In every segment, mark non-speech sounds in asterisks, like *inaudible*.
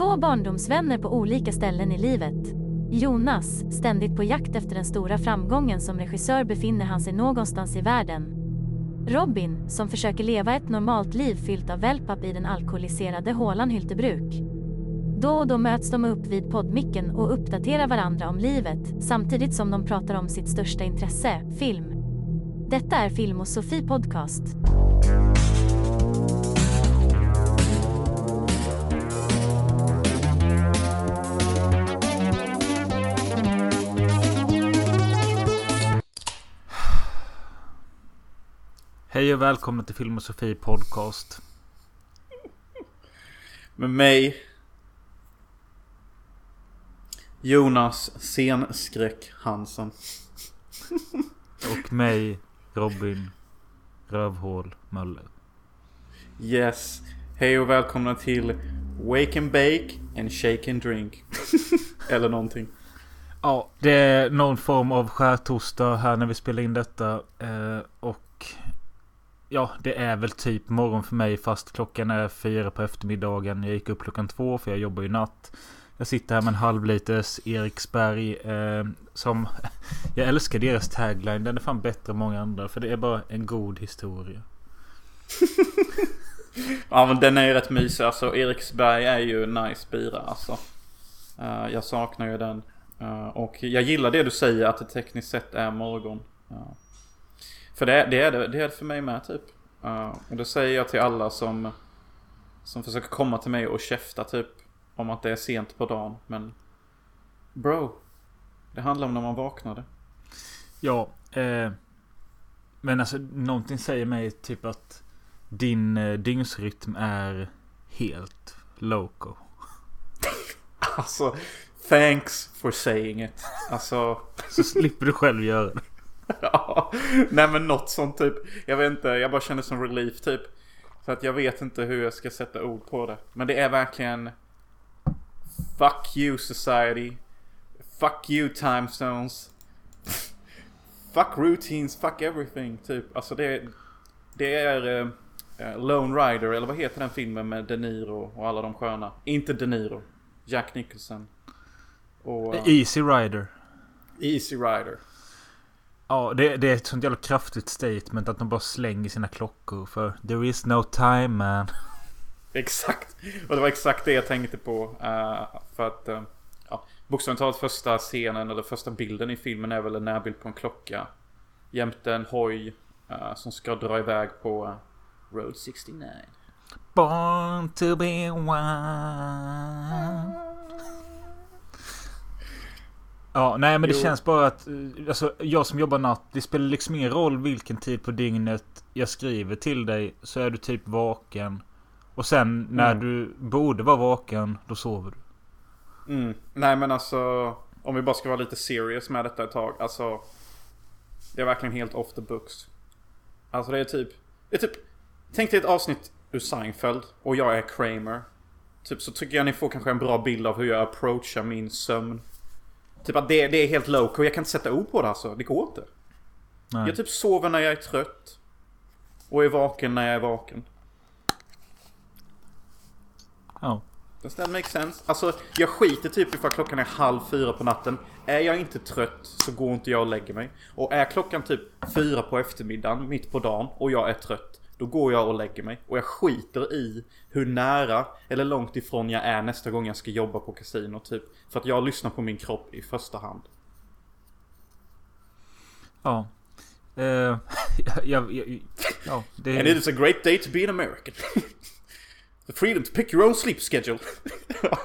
Två barndomsvänner på olika ställen i livet. Jonas, ständigt på jakt efter den stora framgången som regissör befinner han sig någonstans i världen. Robin, som försöker leva ett normalt liv fyllt av wellpapp i den alkoholiserade hålan Hyltebruk. Då och då möts de upp vid poddmicken och uppdaterar varandra om livet samtidigt som de pratar om sitt största intresse, film. Detta är Film och Sofie Podcast. Hej och välkomna till Film och Sofie Podcast. Med mig Jonas Scenskräck Hansen. Och mig, Robin Rövhål Möller. Yes. Hej och välkomna till Wake and Bake and Shake and Drink. *laughs* Eller någonting. Ja, det är någon form av skärtorsdag här när vi spelar in detta. Eh, och ja, det är väl typ morgon för mig fast klockan är fyra på eftermiddagen. Jag gick upp klockan två för jag jobbar ju natt. Jag sitter här med en halvliters Eriksberg eh, som... *laughs* Jag älskar deras tagline. Den är fan bättre än många andra. För det är bara en god historia. *laughs* Ja men den är ju rätt mysig. Alltså Eriksberg är ju nice bira alltså. Uh, jag saknar ju den. Uh, och jag gillar det du säger att det tekniskt sett är morgon. Uh för det, det, är det, det är det för mig med typ. Eh, och det säger jag till alla som, som försöker komma till mig och käfta typ. Om att det är sent på dagen. Men bro. Det handlar om när man vaknade. Ja, eh, men alltså någonting säger mig typ att din eh, dygnsrytm är helt loco. *laughs* Alltså, thanks for saying it. Alltså, Så slipper du själv göra det. *laughs* ja. Nej men något sånt typ. Jag vet inte, jag bara känner som relief typ. Så att jag vet inte hur jag ska sätta ord på det. Men det är verkligen Fuck you society. Fuck you time zones. *laughs* fuck routines, fuck everything typ. Alltså det, det är uh, Lone Rider, eller vad heter den filmen med De Niro och alla de sköna? Inte De Niro. Jack Nicholson. Och uh, Easy Rider. Easy Rider. Ja, det, det är ett sånt jävla kraftigt statement att de bara slänger sina klockor för There is no time man. *laughs* Exakt. Och det var exakt det jag tänkte på. Uh, för att uh, ja, bokstavligt talat första scenen eller första bilden i filmen är väl en närbild på en klocka. Jämte en hoj uh, som ska dra iväg på Road 69. Born to be one. Ja, nej men det Jo. känns bara att... eh, Alltså, jag som jobbar natt, det spelar liksom ingen roll vilken tid på dygnet jag skriver till dig. Så är du typ vaken. Och sen när Mm. du borde vara vaken, då sover du. Mm. Nej men alltså. Om vi bara ska vara lite serious med detta ett tag. Alltså. Det är verkligen helt off the books. Alltså det är typ. Det är typ. Tänk dig ett avsnitt ur Seinfeld. Och jag är Kramer. Typ så tycker jag ni får kanske en bra bild av hur jag approachar min sömn. Typ att det, det är helt loco. Jag kan inte sätta ord på det alltså. Det går inte. Nej. Jag typ sover när jag är trött. Och är vaken när jag är vaken. Ja. Does that make sense? Alltså, jag skiter typ ifall klockan är halv fyra på natten. Är jag inte trött så går inte jag och lägger mig. Och är klockan typ fyra på eftermiddagen, mitt på dagen, och jag är trött. Då går jag och lägger mig. Och jag skiter i hur nära eller långt ifrån jag är nästa gång jag ska jobba på kasino typ. För att jag lyssnar på min kropp i första hand. Ja. Eh, *laughs* jag, jag, ja, det And it is a great day to be an American. *laughs* The freedom to pick your own sleep schedule. *laughs*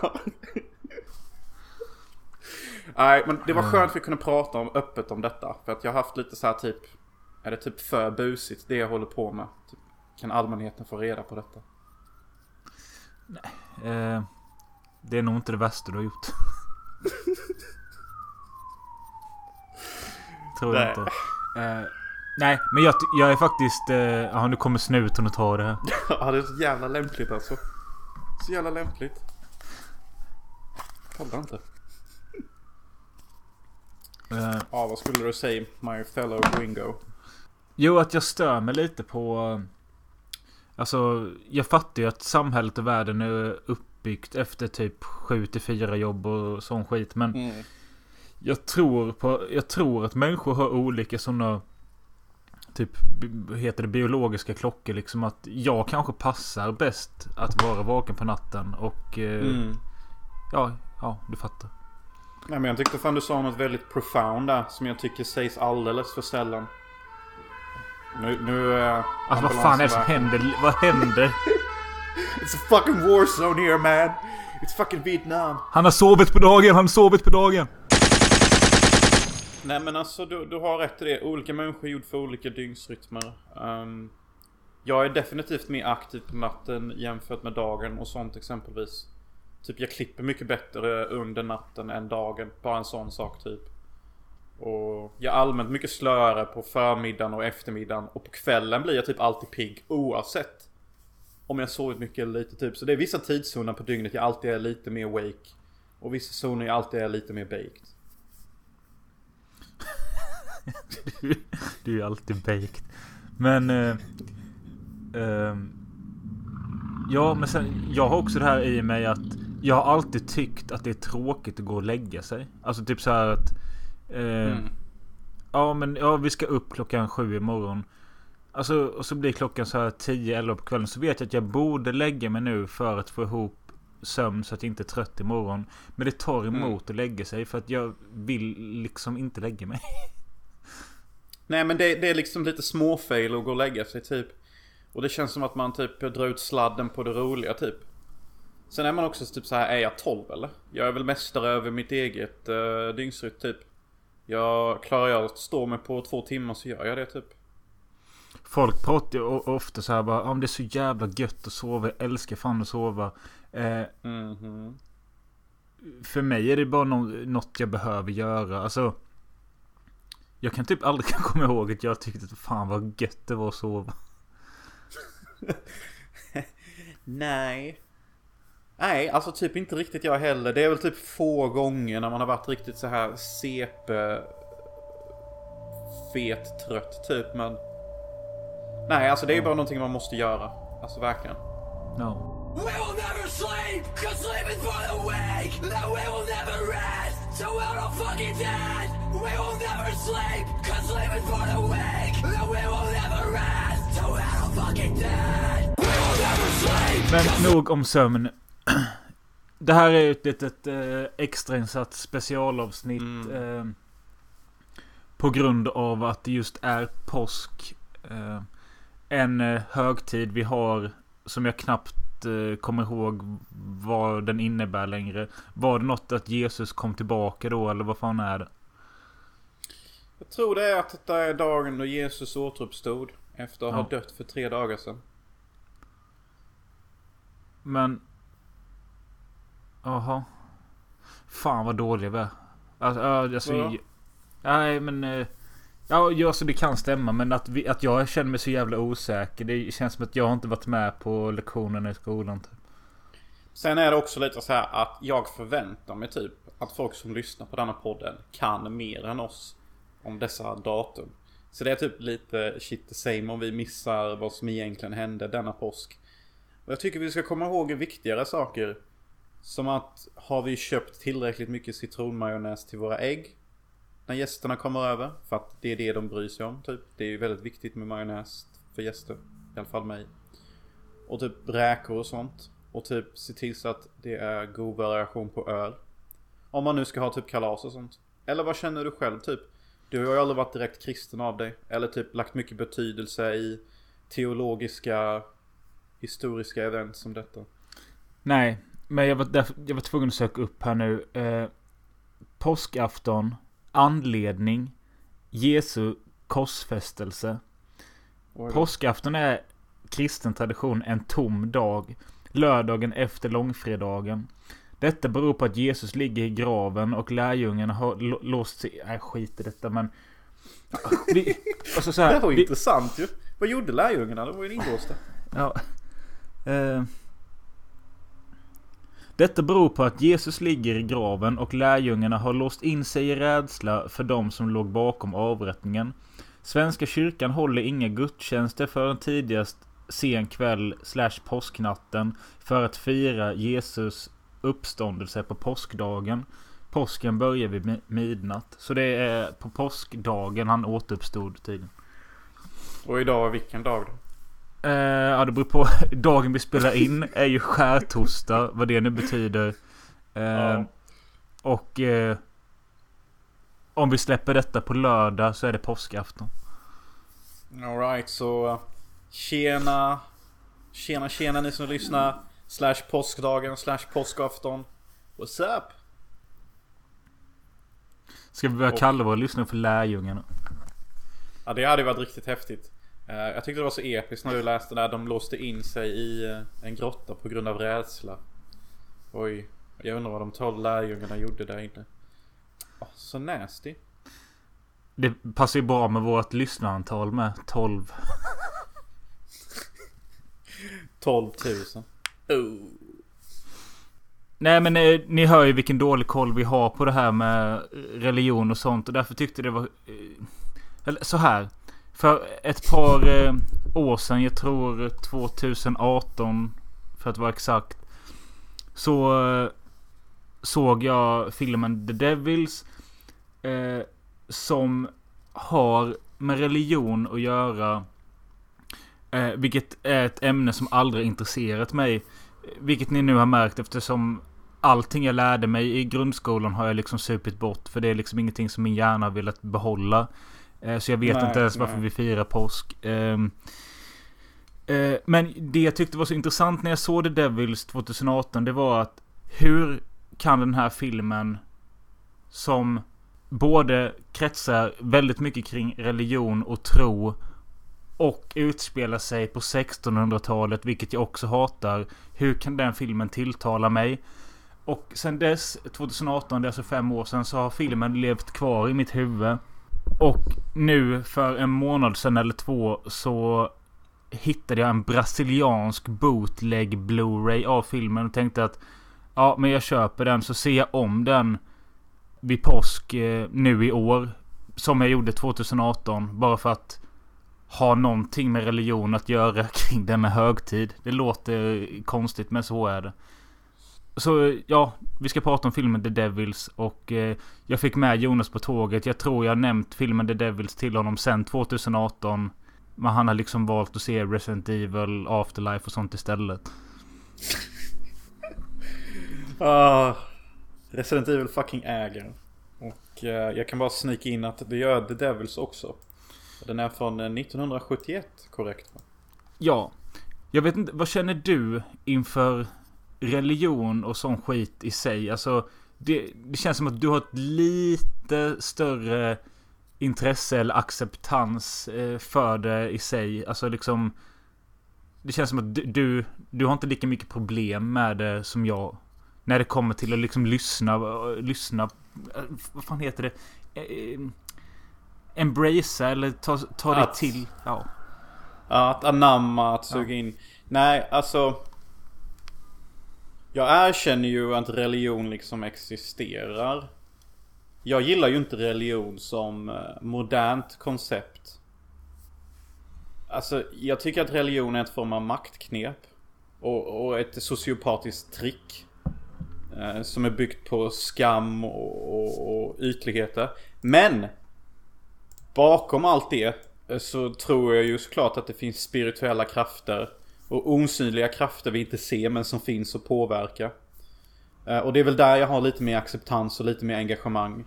Nej, men det var skönt att vi kunde prata om, öppet om detta. För att jag har haft lite så här typ... Är det typ för busigt det jag håller på med? Typ, kan allmänheten få reda på detta? Eh, det är nog inte det värsta du har gjort. *laughs* Tror Nej. inte. Eh, nej, men jag, jag är faktiskt... Eh, ja, nu kommer snuten och tar det här. *laughs* Ja, det är så jävla lämpligt alltså. Så jävla lämpligt. Pallar inte. Eh, Ja, vad skulle du säga, my fellow gringo? jo, att jag stör mig lite på... Alltså, jag fattar ju att samhället och världen är uppbyggt efter typ 7 till 4 jobb och sån skit. Men Mm. jag tror på, jag tror att människor har olika sådana Typ, heter det, biologiska klockor liksom att jag kanske passar bäst att vara vaken på natten och eh, Mm. ja, ja, du fattar. Nej men jag tyckte fan du sa något väldigt profound där. Som jag tycker sägs alldeles för sällan. Nu, nu är Alltså vad fan är det som händer? Vad händer? *laughs* It's a fucking war zone here man. It's fucking Vietnam. Han har sovit på dagen, han har sovit på dagen! Nej men alltså du, du har rätt i det. Olika människor är gjord för olika dygnsrytmer. Ehm, jag är definitivt mer aktiv på natten jämfört med dagen och sånt exempelvis. Typ jag klipper mycket bättre under natten än dagen. Bara en sån sak typ. Och jag är allmänt mycket slöare på förmiddagen och eftermiddagen. Och på kvällen blir jag typ alltid pigg oavsett. Om jag sovit mycket eller lite typ. Så det är vissa tidszoner på dygnet jag alltid är lite mer wake. Och vissa zoner jag alltid är lite mer baked. Du, *laughs* du är ju alltid baked. Men... Eh, ehm, ja, men sen... Jag har också det här i mig att... Jag har alltid tyckt att det är tråkigt att gå och lägga sig. Alltså typ så här att... Eh, Mm. Ja men ja, vi ska upp klockan sju imorgon. Alltså och så blir klockan så här 10-11 på kvällen. Så vet jag att jag borde lägga mig nu för att få ihop sömn så att jag inte är trött imorgon. Men det tar emot att lägga sig för att jag vill liksom inte lägga mig. *laughs* Nej men det, det är liksom lite småfail att gå och lägga sig typ. Och det känns som att man typ drar ut sladden på det roliga typ. Sen är man också typ så här, är jag 12 eller? Jag är väl mästare över mitt eget uh, dygnsrytm typ. Jag klarar jag att stå mig på två timmar så gör jag det typ. Folk pratar ju ofta så här bara om det är så jävla gött att sova. Jag älskar fan att sova. Eh, Mhm. för mig är det bara nå- något jag behöver göra. Alltså. Jag kan typ aldrig *laughs* komma ihåg att jag tyckte att fan vad gött det var att sova. *laughs* Nej. Nej, alltså typ inte riktigt jag heller. Det är väl typ få gånger när man har varit riktigt så här CP fet trött typ men Nej alltså det är ju bara någonting man måste göra. Alltså verkligen. Ja. We will never sleep, cause sleeping for the weak. That we will never rest, so we're all fucking dead. We will never sleep, cause sleeping for the weak. That we will never rest, so we're all fucking dead. We will never sleep. Men nog om sömn. Det här är ett litet eh, extrainsatt specialavsnitt. Mm. Eh, på grund av att det just är påsk. Eh, en högtid vi har som jag knappt eh, kommer ihåg vad den innebär längre. Var det något att Jesus kom tillbaka då eller vad fan är det? Jag tror det är att detta är dagen då Jesus återuppstod. Efter att ha Ja. dött för tre dagar sedan. Men... Jaha. Fan vad dåliga vi är. Alltså, ja, alltså, Vadå? Nej men... eh, Ja, ja alltså det kan stämma men att, vi, att jag känner mig så jävla osäker. Det känns som att jag inte varit med på lektionerna i skolan. Typ. Sen är det också lite så här att jag förväntar mig typ att folk som lyssnar på denna podden kan mer än oss om dessa datum. Så det är typ lite shit the same om vi missar vad som egentligen hände denna påsk. Och jag tycker vi ska komma ihåg viktigare saker. Som att har vi köpt tillräckligt mycket citronmajonnäs till våra ägg? När gästerna kommer över. För att det är det de bryr sig om typ. Det är ju väldigt viktigt med majonnäs för gäster. I alla fall mig. Och typ räkor och sånt. Och typ se till så att det är god variation på öl. Om man nu ska ha typ kalas och sånt. Eller vad känner du själv typ? Du har ju aldrig varit direkt kristen av dig. Eller typ lagt mycket betydelse i teologiska historiska event som detta. Nej, men jag var, därför, jag var tvungen att söka upp här nu. Eh, påskafton. Anledning. Jesu korsfästelse. Påskafton är kristen tradition en tom dag. Lördagen efter långfredagen. Detta beror på att Jesus ligger i graven och lärjungarna har lå- låst sig... Nej skit i detta men... Vi, alltså så *laughs* Det här, här var vi, intressant ju. Vad gjorde lärjungarna? De var ju inlåsta. Ja. Eh. Detta beror på att Jesus ligger i graven och lärjungarna har låst in sig i rädsla för de som låg bakom avrättningen. Svenska kyrkan håller inga gudstjänster förrän tidigast sen kväll slash påsknatten för att fira Jesus uppståndelse på påskdagen. Påsken börjar vid midnatt. Så det är på påskdagen han återuppstod tydligen. Och idag, vilken dag då? Eh, ja, det beror på. *laughs* Dagen vi spelar in är ju skärtorsdag. Vad det nu betyder. Eh, Ja. Och eh, om vi släpper detta på lördag så är det påskafton. Alright, så tjena. Tjena, tjena ni som lyssnar. Slash påskdagen, slash påskafton. What's up? Ska vi börja kalla våra lyssnare för lärjungarna? Ja, det hade varit riktigt häftigt. Eh, jag tyckte det var så episkt när du läste där de låste in sig i eh, en grotta på grund av rädsla. Oj, jag undrar vad de tolv lärjungarna gjorde där inne. Oh, så nasty. Det passar ju bra med vårt lyssnarantal med 12. 12 000. Oh. Nej men eh, ni hör ju vilken dålig koll vi har på det här med religion och sånt. Och därför tyckte det var... Eller så här. För ett par eh, år sedan, jag tror 2018 för att vara exakt. Så eh, såg jag filmen The Devils. Eh, som har med religion att göra. Eh, vilket är ett ämne som aldrig intresserat mig. Vilket ni nu har märkt eftersom allting jag lärde mig i grundskolan har jag liksom supit bort. För det är liksom ingenting som min hjärna har velat behålla. Eh, Så jag vet Nej, inte ens varför nej. vi firar påsk. Ehm, eh, Men det jag tyckte var så intressant när jag såg The Devils 2018 det var att hur kan den här filmen som både kretsar väldigt mycket kring religion och tro och utspelar sig på 1600-talet, vilket jag också hatar. Hur kan den filmen tilltala mig? Och sen dess, 2018, det är alltså fem år sedan, så har filmen levt kvar i mitt huvud. Och nu för en månad sedan eller två så hittade jag en brasiliansk bootleg Blu-ray av filmen och tänkte att ja, men jag köper den så ser jag om den vid påsk eh, nu i år. Som jag gjorde 2018. Bara för att ha någonting med religion att göra *laughs* kring denna högtid. Det låter konstigt men så är det. Så ja, vi ska prata om filmen The Devils och eh, jag fick med Jonas på tåget. Jag tror jag nämnt filmen The Devils till honom sen 2018. Men han har liksom valt att se Resident Evil, Afterlife och sånt istället. *laughs* Ah, Resident Evil fucking äger. Och eh, jag kan bara snika in att det gör The Devils också. Den är från eh, 1971, korrekt va? Ja. Jag vet inte, vad känner du inför religion och sån skit i sig? Alltså, det, det känns som att du har ett lite större intresse eller acceptans eh, för det i sig. Alltså liksom... Det känns som att du, du, har inte lika mycket problem med det som jag. När det kommer till att liksom lyssna, lyssna... eh, Vad fan heter det? Eh, Embracea eller ta, ta det till. Ja. Ja, att anamma, att suga in. Nej, alltså. Jag erkänner ju att religion liksom existerar. Jag gillar ju inte religion som eh, modernt koncept. Alltså, jag tycker att religion är ett form av maktknep. Och, och ett sociopatiskt trick. Eh, som är byggt på skam och, och, och ytligheter. Men! Bakom allt det eh, så tror jag ju såklart att det finns spirituella krafter. Och osynliga krafter vi inte ser men som finns och påverkar. Eh, och det är väl där jag har lite mer acceptans och lite mer engagemang.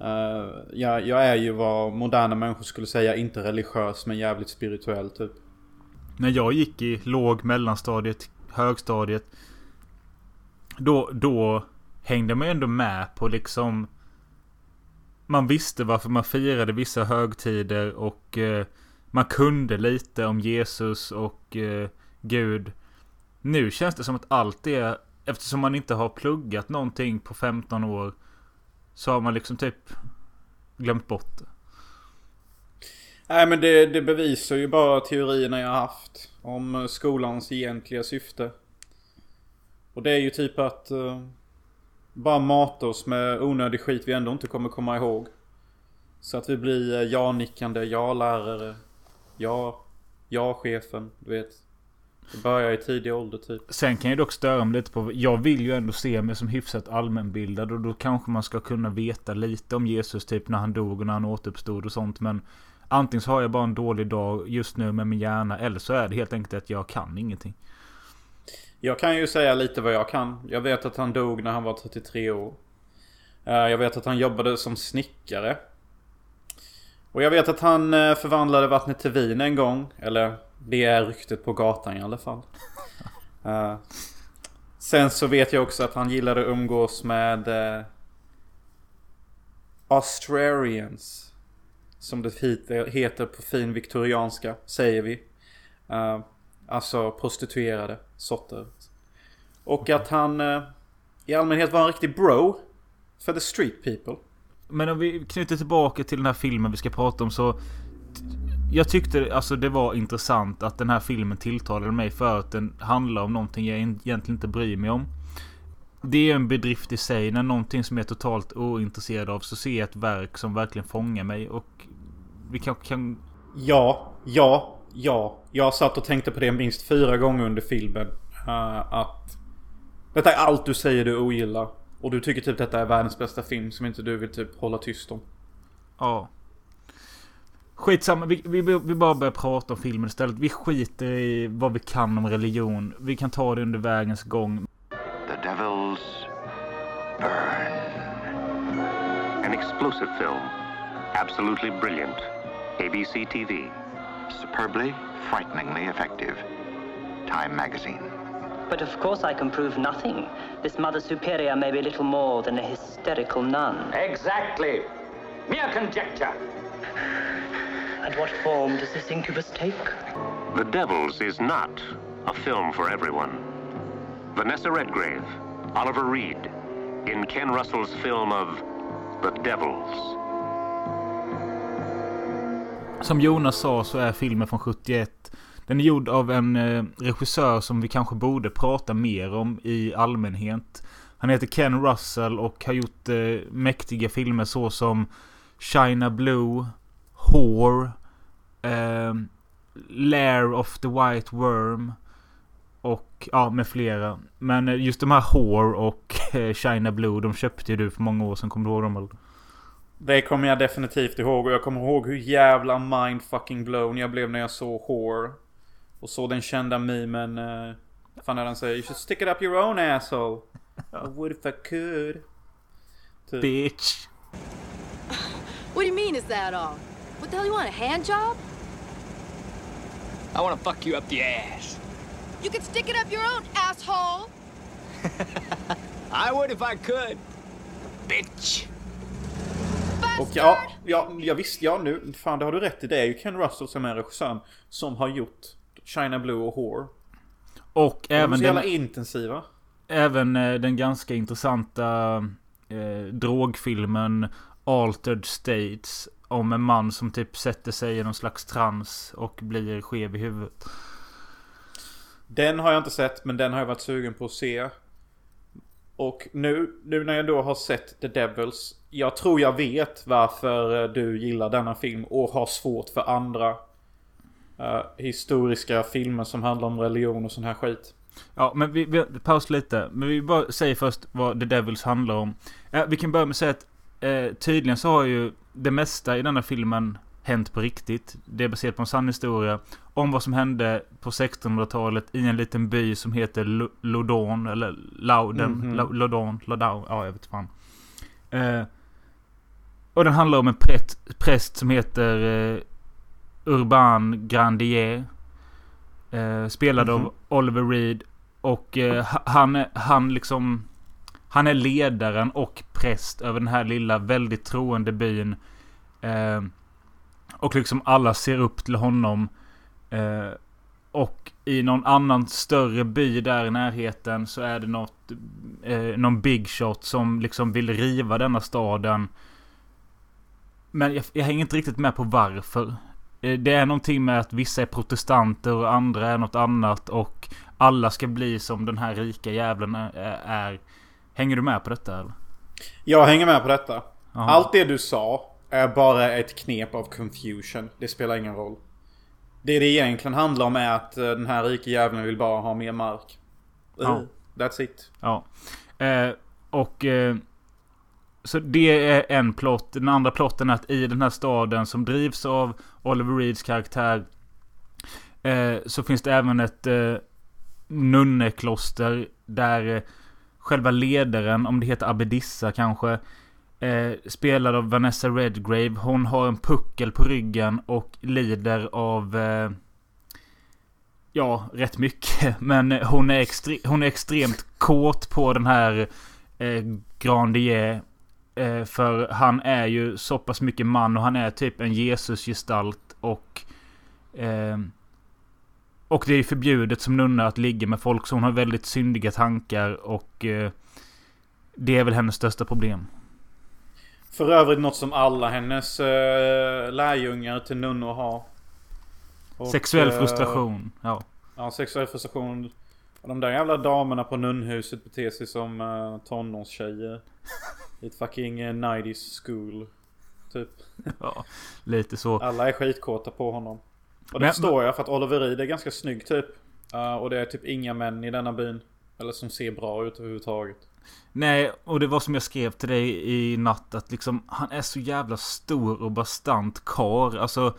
Eh, jag, jag är ju vad moderna människor skulle säga, inte religiös men jävligt spirituell typ. När jag gick i låg, mellanstadiet, högstadiet. Då, då hängde man ju ändå med på liksom... Man visste varför man firade vissa högtider och eh, man kunde lite om Jesus och eh, Gud. Nu känns det som att allt är... Eftersom man inte har pluggat någonting på 15 år. Så har man liksom typ glömt bort det. Nej men det, det bevisar ju bara teorierna jag haft. Om eh, skolans egentliga syfte. Och det är ju typ att eh, bara mata oss med onödig skit vi ändå inte kommer komma ihåg. Så att vi blir eh, ja-nickande, ja-lärare, ja, Jag chefen, du vet. Det börjar i tidig ålder typ. Sen kan jag dock störa mig lite på... Jag vill ju ändå se mig som hyfsat allmänbildad och då kanske man ska kunna veta lite om Jesus typ när han dog och när han återuppstod och sånt men... Antingen så har jag bara en dålig dag just nu med min hjärna eller så är det helt enkelt att jag kan ingenting. Jag kan ju säga lite vad jag kan. Jag vet att han dog när han var 33 år. Eh, Jag vet att han jobbade som snickare. Och jag vet att han eh, förvandlade vattnet till vin en gång. Eller det är ryktet på gatan i alla fall. *laughs* Eh, Sen så vet jag också att han gillade att umgås med eh, Australians. Som det heter- på fin viktorianska, säger vi. Eh, alltså prostituerade sorter. Och att han eh, i allmänhet var en riktig bro. För the street people. Men om vi knyter tillbaka till den här filmen vi ska prata om så... Jag tyckte alltså det var intressant att den här filmen tilltalade mig för att den handlar om någonting jag egentligen inte bryr mig om. Det är en bedrift i sig. När någonting som jag är totalt ointresserad av så ser jag ett verk som verkligen fångar mig och... Vi kanske kan... Ja, ja, ja. Jag satt och tänkte på det minst fyra gånger under filmen. Uh, att detta är allt du säger du ogillar. Och du tycker typ detta är världens bästa film som inte du vill typ hålla tyst om. Ja. Skitsamma, vi, vi, vi bara börjar prata om filmen istället. Vi skiter i vad vi kan om religion. Vi kan ta det under vägens gång. The Devil's Burn. An explosive film. Absolutely brilliant. ABC TV. Superbly, frighteningly effective. Time magazine. But of course I can prove nothing. This Mother Superior may be little more than a hysterical nun. Exactly. Mere conjecture. And what form does this incubus take? The Devils is not a film for everyone. Vanessa Redgrave, Oliver Reed, in Ken Russell's film of The Devils. Som Jonas sa så är filmen från 71. Den är gjord av en eh, regissör som vi kanske borde prata mer om i allmänhet. Han heter Ken Russell och har gjort eh, mäktiga filmer såsom China Blue, Whore, eh, Lair of the White Worm och ja, med flera. Men eh, just de här Whore och eh, China Blue, de köpte ju du för många år sedan. Kommer du ihåg dem? eller? Det kommer jag definitivt ihåg och jag kommer ihåg hur jävla mindfucking blown jag blev när jag såg Whore. Och så den kända memen. Uh, fan är den säger? You should stick it up your own asshole. I would if I could. Typ. Bitch. What do you mean, is that all? What the hell you want, a hand job? I want to fuck you up the ass. You can stick it up your own, asshole! *laughs* I would if I could. Bitch. Och ja, ja, jag visste, ja nu, fan det har du rätt i. Det är ju Ken Russell som är regissören. Som har gjort China Blue och Whore. Och De är även så jävla den, intensiva. även eh, den ganska intressanta eh, drogfilmen Altered States. Om en man som typ sätter sig i någon slags trans och blir skev i huvudet. Den har jag inte sett men den har jag varit sugen på att se. Och nu, nu när jag då har sett The Devils. Jag tror jag vet varför eh, du gillar denna film och har svårt för andra eh, historiska filmer som handlar om religion och sån här skit. Ja, men vi, vi paus lite. Men vi bara säger först vad The Devils handlar om. Eh, vi kan börja med att säga att eh, tydligen så har ju det mesta i denna filmen hänt på riktigt. Det är baserat på en sann historia. Om vad som hände på 1600-talet i en liten by som heter Lo- Lodon. Eller Lauden. Mhm. Lo- Lodon. Lodon. Ja, jag vet fan. Eh, och den handlar om en prätt, präst som heter eh, Urban Grandier. Eh, spelad Mhm. av Oliver Reed. Och eh, ha- han, han liksom... Han är ledaren och präst över den här lilla väldigt troende byn. Eh, och liksom alla ser upp till honom. Eh, och i någon annan större by där i närheten så är det något, eh, någon big shot som liksom vill riva denna staden. Men jag, jag hänger inte riktigt med på varför. Eh, Det är någonting med att vissa är protestanter och andra är något annat och alla ska bli som den här rika jävlen är. är. Hänger du med på detta eller? Jag hänger med på detta. Jaha. Allt det du sa är bara ett knep av confusion. Det spelar ingen roll. Det det egentligen handlar om är att eh, den här rike jäveln vill bara ha mer mark. Ja. That's it. Ja. Eh, och... Eh, så det är en plott. Den andra plotten är att i den här staden som drivs av Oliver Reeds karaktär. Eh, så finns det även ett eh, nunnekloster. Där eh, själva ledaren, om det heter Abedissa kanske. Eh, spelad av Vanessa Redgrave. Hon har en puckel på ryggen och lider av... Eh, ja, rätt mycket. *laughs* Men hon är, extre- hon är extremt kåt på den här eh, Grandier. Eh, för han är ju så pass mycket man och han är typ en Jesus-gestalt. Och... Eh, och det är förbjudet som nunna att ligga med folk. Så hon har väldigt syndiga tankar och... Eh, det är väl hennes största problem. För övrigt något som alla hennes eh, lärjungar till nunnor har. Och, Sexuell eh, frustration. Ja. Ja, sexuell frustration. Och de där jävla damerna på nunnhuset beter sig som uh, tonårstjejer. I ett fucking uh, 90s school. Typ. ja. Lite så. Alla är skitkåta på honom. Och det Men- förstår jag för att Oliver Reed är ganska snygg typ. Uh, och det är typ inga män i denna byn. Eller som ser bra ut överhuvudtaget. Nej, och det var som jag skrev till dig i natt att liksom han är så jävla stor och bastant kar. Alltså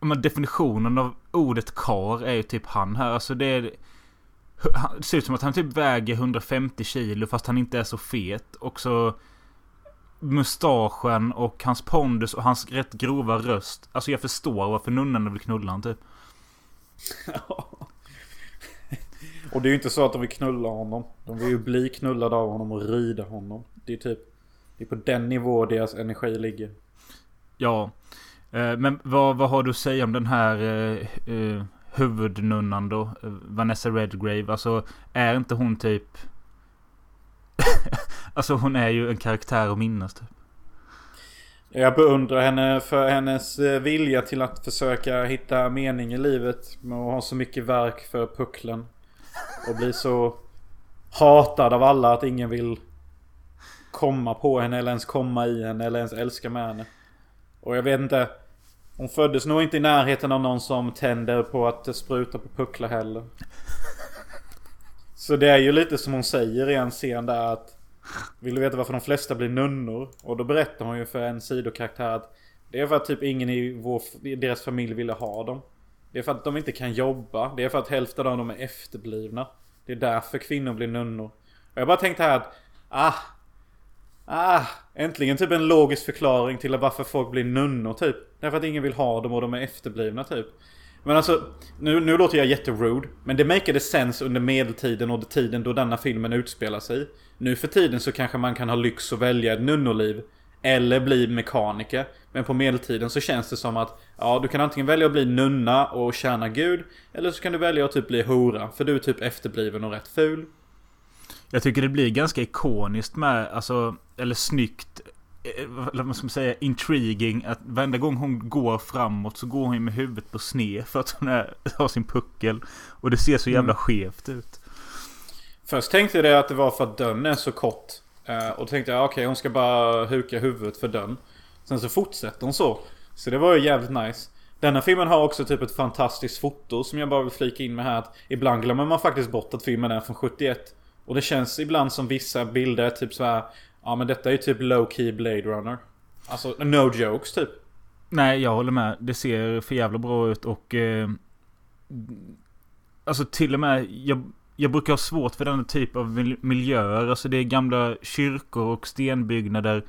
men definitionen av ordet kar är ju typ han här. Alltså det är... han- Det ser ut som att han typ väger 150 kilo fast han inte är så fet. Och så mustaschen och hans pondus och hans rätt grova röst. Alltså jag förstår varför nunnorna vill knulla han typ. *laughs* Och det är ju inte så att de vill knulla honom. De vill ju bli knullade av honom och rida honom. Det är typ... Det är på den nivå deras energi ligger. Ja. Eh, Men vad, vad har du att säga om den här eh, eh, huvudnunnan då? Vanessa Redgrave. Alltså är inte hon typ... *laughs* alltså hon är ju en karaktär att minnas typ. Jag beundrar henne för hennes eh, vilja till att försöka hitta mening i livet. Med att ha så mycket verk för pucklen. Och bli så hatad av alla att ingen vill komma på henne eller ens komma i henne eller ens älska med henne. Och jag vet inte. Hon föddes nog inte i närheten av någon som tänder på att spruta på pucklar heller. Så det är ju lite som hon säger i en scen där att Vill du veta varför de flesta blir nunnor? Och då berättar hon ju för en sidokaraktär att Det är för att typ ingen i vår, i deras familj ville ha dem. Det är för att de inte kan jobba. Det är för att hälften av dem är efterblivna. Det är därför kvinnor blir nunnor. Och jag bara tänkte här att Ah Ah, äntligen typ en logisk förklaring till varför folk blir nunnor typ. Därför att ingen vill ha dem och de är efterblivna typ. Men alltså, nu, nu låter jag jätterude. Men det makade sense under medeltiden och tiden då denna filmen utspelar sig. Nu för tiden så kanske man kan ha lyx och välja ett nunnoliv. Eller bli mekaniker. Men på medeltiden så känns det som att Ja, du kan antingen välja att bli nunna och tjäna gud. Eller så kan du välja att typ bli hora. För du är typ efterbliven och rätt ful. Jag tycker det blir ganska ikoniskt med, alltså, eller snyggt. eh, Vad ska man säga? Intriguing. Att varenda gång hon går framåt så går hon med huvudet på sned. För att hon är, har sin puckel. Och det ser så jävla Mm. skevt ut. Först tänkte jag att det var för att dörren är så kort. Eh, Och då tänkte jag okej hon ska bara huka huvudet för dörren. Sen så fortsätter hon så. Så det var ju jävligt nice. Denna filmen har också typ ett fantastiskt foto som jag bara vill flika in med här. Att ibland glömmer man faktiskt bort att filmen är från 71. Och det känns ibland som vissa bilder typ så här. Ja men detta är ju typ low key Blade Runner. Alltså no jokes typ. Nej, jag håller med. Det ser för jävla bra ut och... Eh, alltså till och med... Jag, jag brukar ha svårt för den typ av mil- miljöer. Alltså det är gamla kyrkor och stenbyggnader.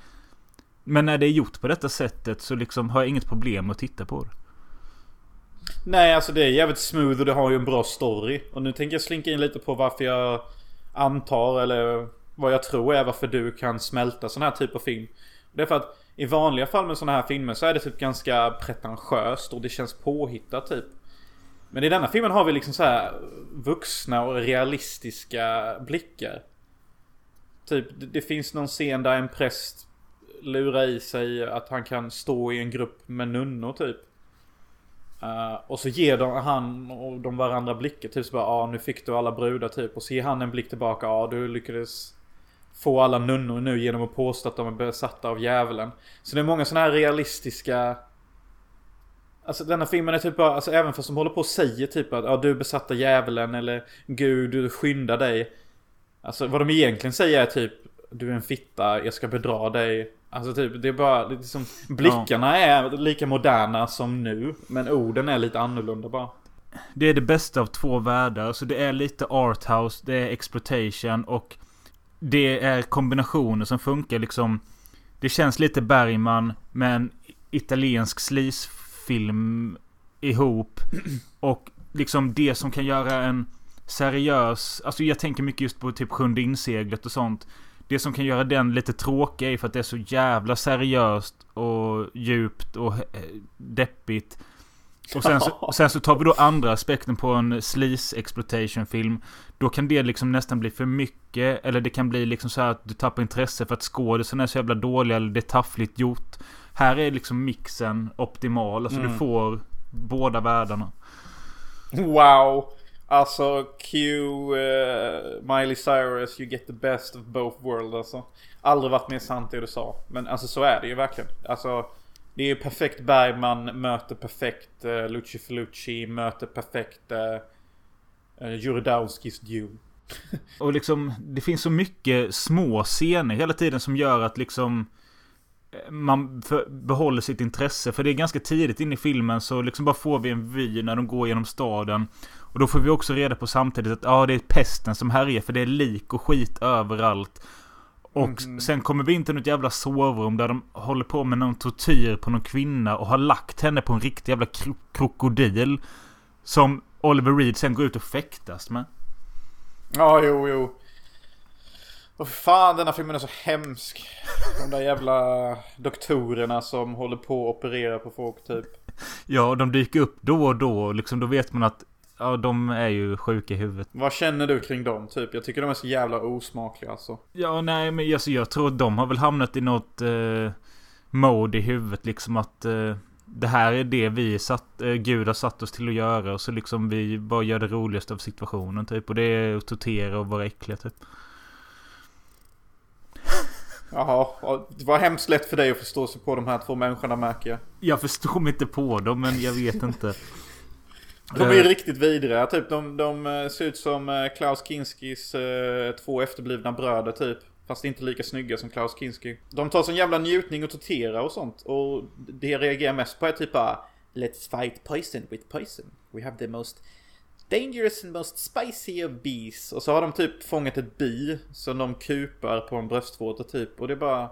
Men när det är gjort på detta sättet så liksom har jag inget problem att titta på det. Nej alltså det är jävligt smooth och det har ju en bra story. Och nu tänker jag slinka in lite på varför jag antar eller vad jag tror är varför du kan smälta sån här typ av film. Det är för att i vanliga fall med såna här filmer så är det typ ganska pretentiöst och det känns påhittat typ. Men i denna filmen har vi liksom så här vuxna och realistiska blickar. Typ det, det finns någon scen där en präst lurar i sig att han kan stå i en grupp med nunnor typ. Uh, och så ger de, han och de varandra blickar. Typ så bara ja ah, nu fick du alla brudar typ. Och så ger han en blick tillbaka. Ja ah, du lyckades få alla nunnor nu genom att påstå att de är besatta av djävulen. Så det är många sådana här realistiska Alltså denna filmen är typ bara, alltså även fast de håller på och säger typ att ja, du är besatta djävulen eller Gud, du skyndar dig. Alltså vad de egentligen säger är typ du är en fitta, jag ska bedra dig. Alltså typ, det är bara liksom Blickarna är lika moderna som nu. Men orden är lite annorlunda bara. Det är det bästa av två världar. Så det är lite arthouse, det är exploitation och det är kombinationer som funkar liksom. Det känns lite Bergman med en italiensk sleazefilm ihop. *clears throat* Och liksom det som kan göra en seriös... Alltså jag tänker mycket just på typ Sjunde inseglet och sånt. Det som kan göra den lite tråkig är för att det är så jävla seriöst och djupt och deppigt. Och sen så, *laughs* sen så tar vi då andra aspekten på en sleaze exploitation film. Då kan det liksom nästan bli för mycket. Eller det kan bli liksom så här att du tappar intresse för att skådisen är så jävla dålig eller det är taffligt gjort. Här är liksom mixen optimal. Alltså Mm. du får båda världarna. Wow! Alltså Q, uh, Miley Cyrus, you get the best of both worlds alltså. Aldrig varit mer sant det du sa. Men alltså så är det ju verkligen. Alltså det är ju perfekt Bergman möter perfekt uh, Luci Felucci möter perfekt eh, uh, Juridowskis Dune. *laughs* Och liksom det finns så mycket små scener hela tiden som gör att liksom man behåller sitt intresse. För det är ganska tidigt in i filmen så liksom bara får vi en vy när de går genom staden. Och då får vi också reda på samtidigt att ja, det är pesten som härjar för det är lik och skit överallt. Och Mhm. sen kommer vi in till något jävla sovrum där de håller på med någon tortyr på någon kvinna och har lagt henne på en riktig jävla kro- krokodil. Som Oliver Reed sen går ut och fäktas med. Ja, jo, jo. Och fan, denna filmen är så hemsk. De där jävla doktorerna som håller på att operera på folk typ. *laughs* Ja, och de dyker upp då och då. Liksom, då vet man att ja, de är ju sjuka i huvudet. Vad känner du kring dem typ? Jag tycker de är så jävla osmakliga alltså. Ja, nej, men alltså, jag tror att de har väl hamnat i något eh, mode i huvudet. Liksom att eh, det här är det vi satt, eh, Gud har satt oss till att göra. Och så liksom vi bara gör det roligaste av situationen typ. Och det är att tortera och vara äckliga typ. Jaha, ja, det var hemskt lätt för dig att förstå sig på de här två människorna märker jag. Jag förstår mig inte på dem, men jag vet inte. De är Eh, riktigt vidriga, typ de, de eh, ser ut som eh, Klaus Kinskis två efterblivna bröder typ. Fast inte lika snygga som Klaus Kinski. De tar sån jävla njutning och tortera och sånt. Och det jag reagerar mest på är typ bara Let's fight poison with poison. We have the most dangerous and most spicy of bees. Och så har de typ fångat ett bi som de kupar på en bröstvårta typ. Och det är bara...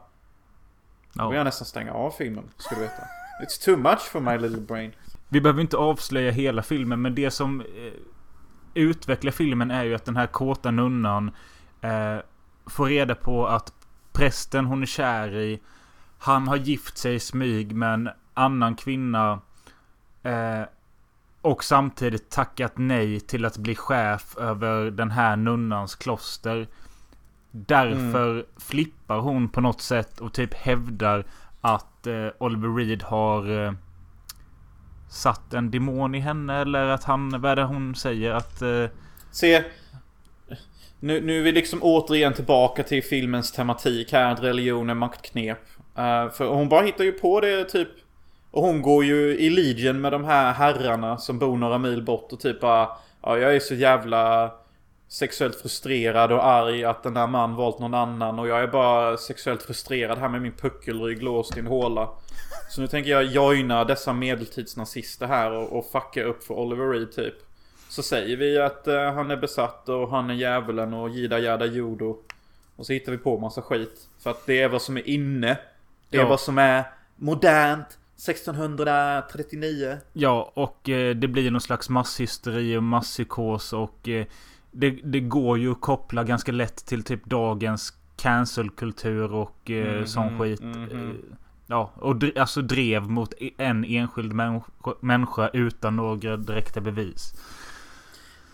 Då vill jag nästan stänga av filmen, ska du veta. It's too much for my little brain. Vi behöver inte avslöja hela filmen, men det som eh, utvecklar filmen är ju att den här kåta nunnan eh, får reda på att prästen hon är kär i, han har gift sig i smyg med en annan kvinna. Eh, och samtidigt tackat nej till att bli chef över den här nunnans kloster. Därför flippar hon på något sätt och typ hävdar att eh, Oliver Reed har eh, satt en demon i henne eller att han, vad är det hon säger att... Eh, Se. Nu, nu är vi liksom återigen tillbaka till filmens tematik här. Att religion är maktknep. Uh, för hon bara hittar ju på det typ. Och hon går ju i legion med de här herrarna som bor några mil bort och typ bara. Ja, jag är så jävla sexuellt frustrerad och arg att den där man valt någon annan. Och jag är bara sexuellt frustrerad här med min puckelrygg låst i en håla. Så nu tänker jag joina dessa medeltidsnazister här och, och fucka upp för Oliver Reed typ. Så säger vi att eh, han är besatt och han är djävulen och jida jada judo. Och så hittar vi på massa skit. För att det är vad som är inne. Det är Ja. vad som är modernt. 1639. ja, och eh, det blir någon slags masshysteri och masspsykos och eh, det, det går ju att koppla ganska lätt till typ dagens cancelkultur och eh, Mhm, sån skit. Eh, Ja, och dr- alltså drev mot en enskild människa, människa utan några direkta bevis.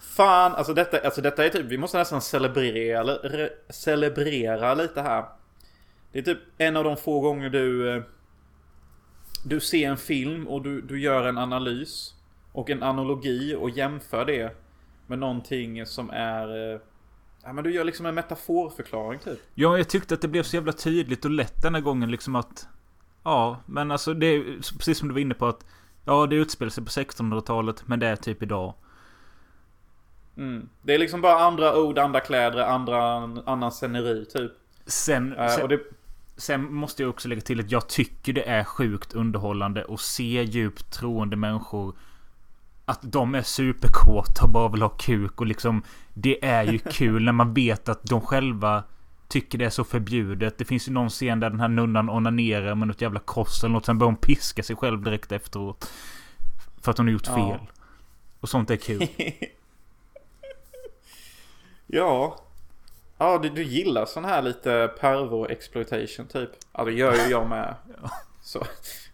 Fan, alltså detta, alltså detta är typ, vi måste nästan celebrera, re, celebrera lite här. Det är typ en av de få gånger du eh, Du ser en film och du, du gör en analys och en analogi och jämför det med någonting som är eh, Ja men du gör liksom en metaforförklaring typ. Ja, jag tyckte att det blev så jävla tydligt och lätt den här gången liksom att... Ja, men alltså det är precis som du var inne på att Ja, det utspelar sig på 1600-talet, men det är typ idag. Mm. Det är liksom bara andra ord, andra kläder, andra, annan sceneri typ. Sen, Eh, sen, och det, sen måste jag också lägga till att jag tycker det är sjukt underhållande att se djupt troende människor. Att de är superkåta och bara vill ha kuk och liksom Det är ju kul när man vet att de själva Tycker det är så förbjudet. Det finns ju någon scen där den här nunnan onanerar med något jävla kors eller något. Sen börjar hon piska sig själv direkt efteråt. För att hon har gjort Ja. fel. Och sånt är kul. *laughs* ja. Ja, du, du gillar sån här lite pervo-exploitation typ. Ja, det gör ju jag med. *laughs* Så,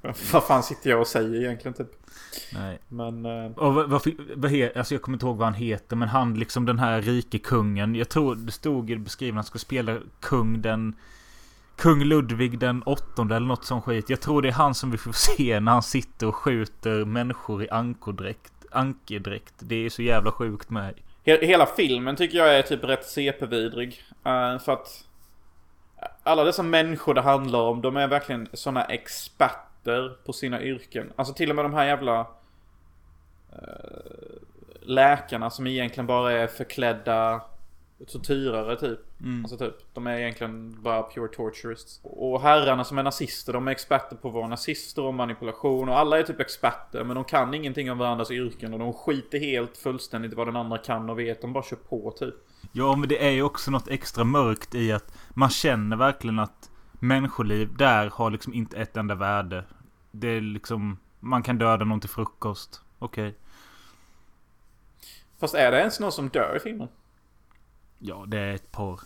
*laughs* vad fan sitter jag och säger egentligen typ? Nej. Men... eh, Och vad, vad, vad he, alltså jag kommer inte ihåg vad han heter men han liksom den här rike kungen. Jag tror det stod i beskrivningen att han ska spela kung den... Kung Ludvig den åttonde eller något sånt skit. Jag tror det är han som vi får *laughs* se när han sitter och skjuter människor i ankordräkt. Ankedräkt. Det är så jävla sjukt med. He- Hela filmen tycker jag är typ rätt CP-vidrig. Eh, för att alla dessa människor det handlar om, de är verkligen såna experter på sina yrken. Alltså till och med de här jävla eh, läkarna som egentligen bara är förklädda tortyrare typ. Alltså typ, de är egentligen bara pure torturists. Och herrarna som är nazister, de är experter på att vara nazister och manipulation. Och alla är typ experter, men de kan ingenting om varandras yrken. Och de skiter helt fullständigt vad den andra kan och vet. De bara kör på typ. Ja men det är ju också något extra mörkt i att man känner verkligen att människoliv där har liksom inte ett enda värde. Det är liksom... Man kan döda någon till frukost. Okej. Fast är det ens någon som dör i filmen? Ja, det är ett par.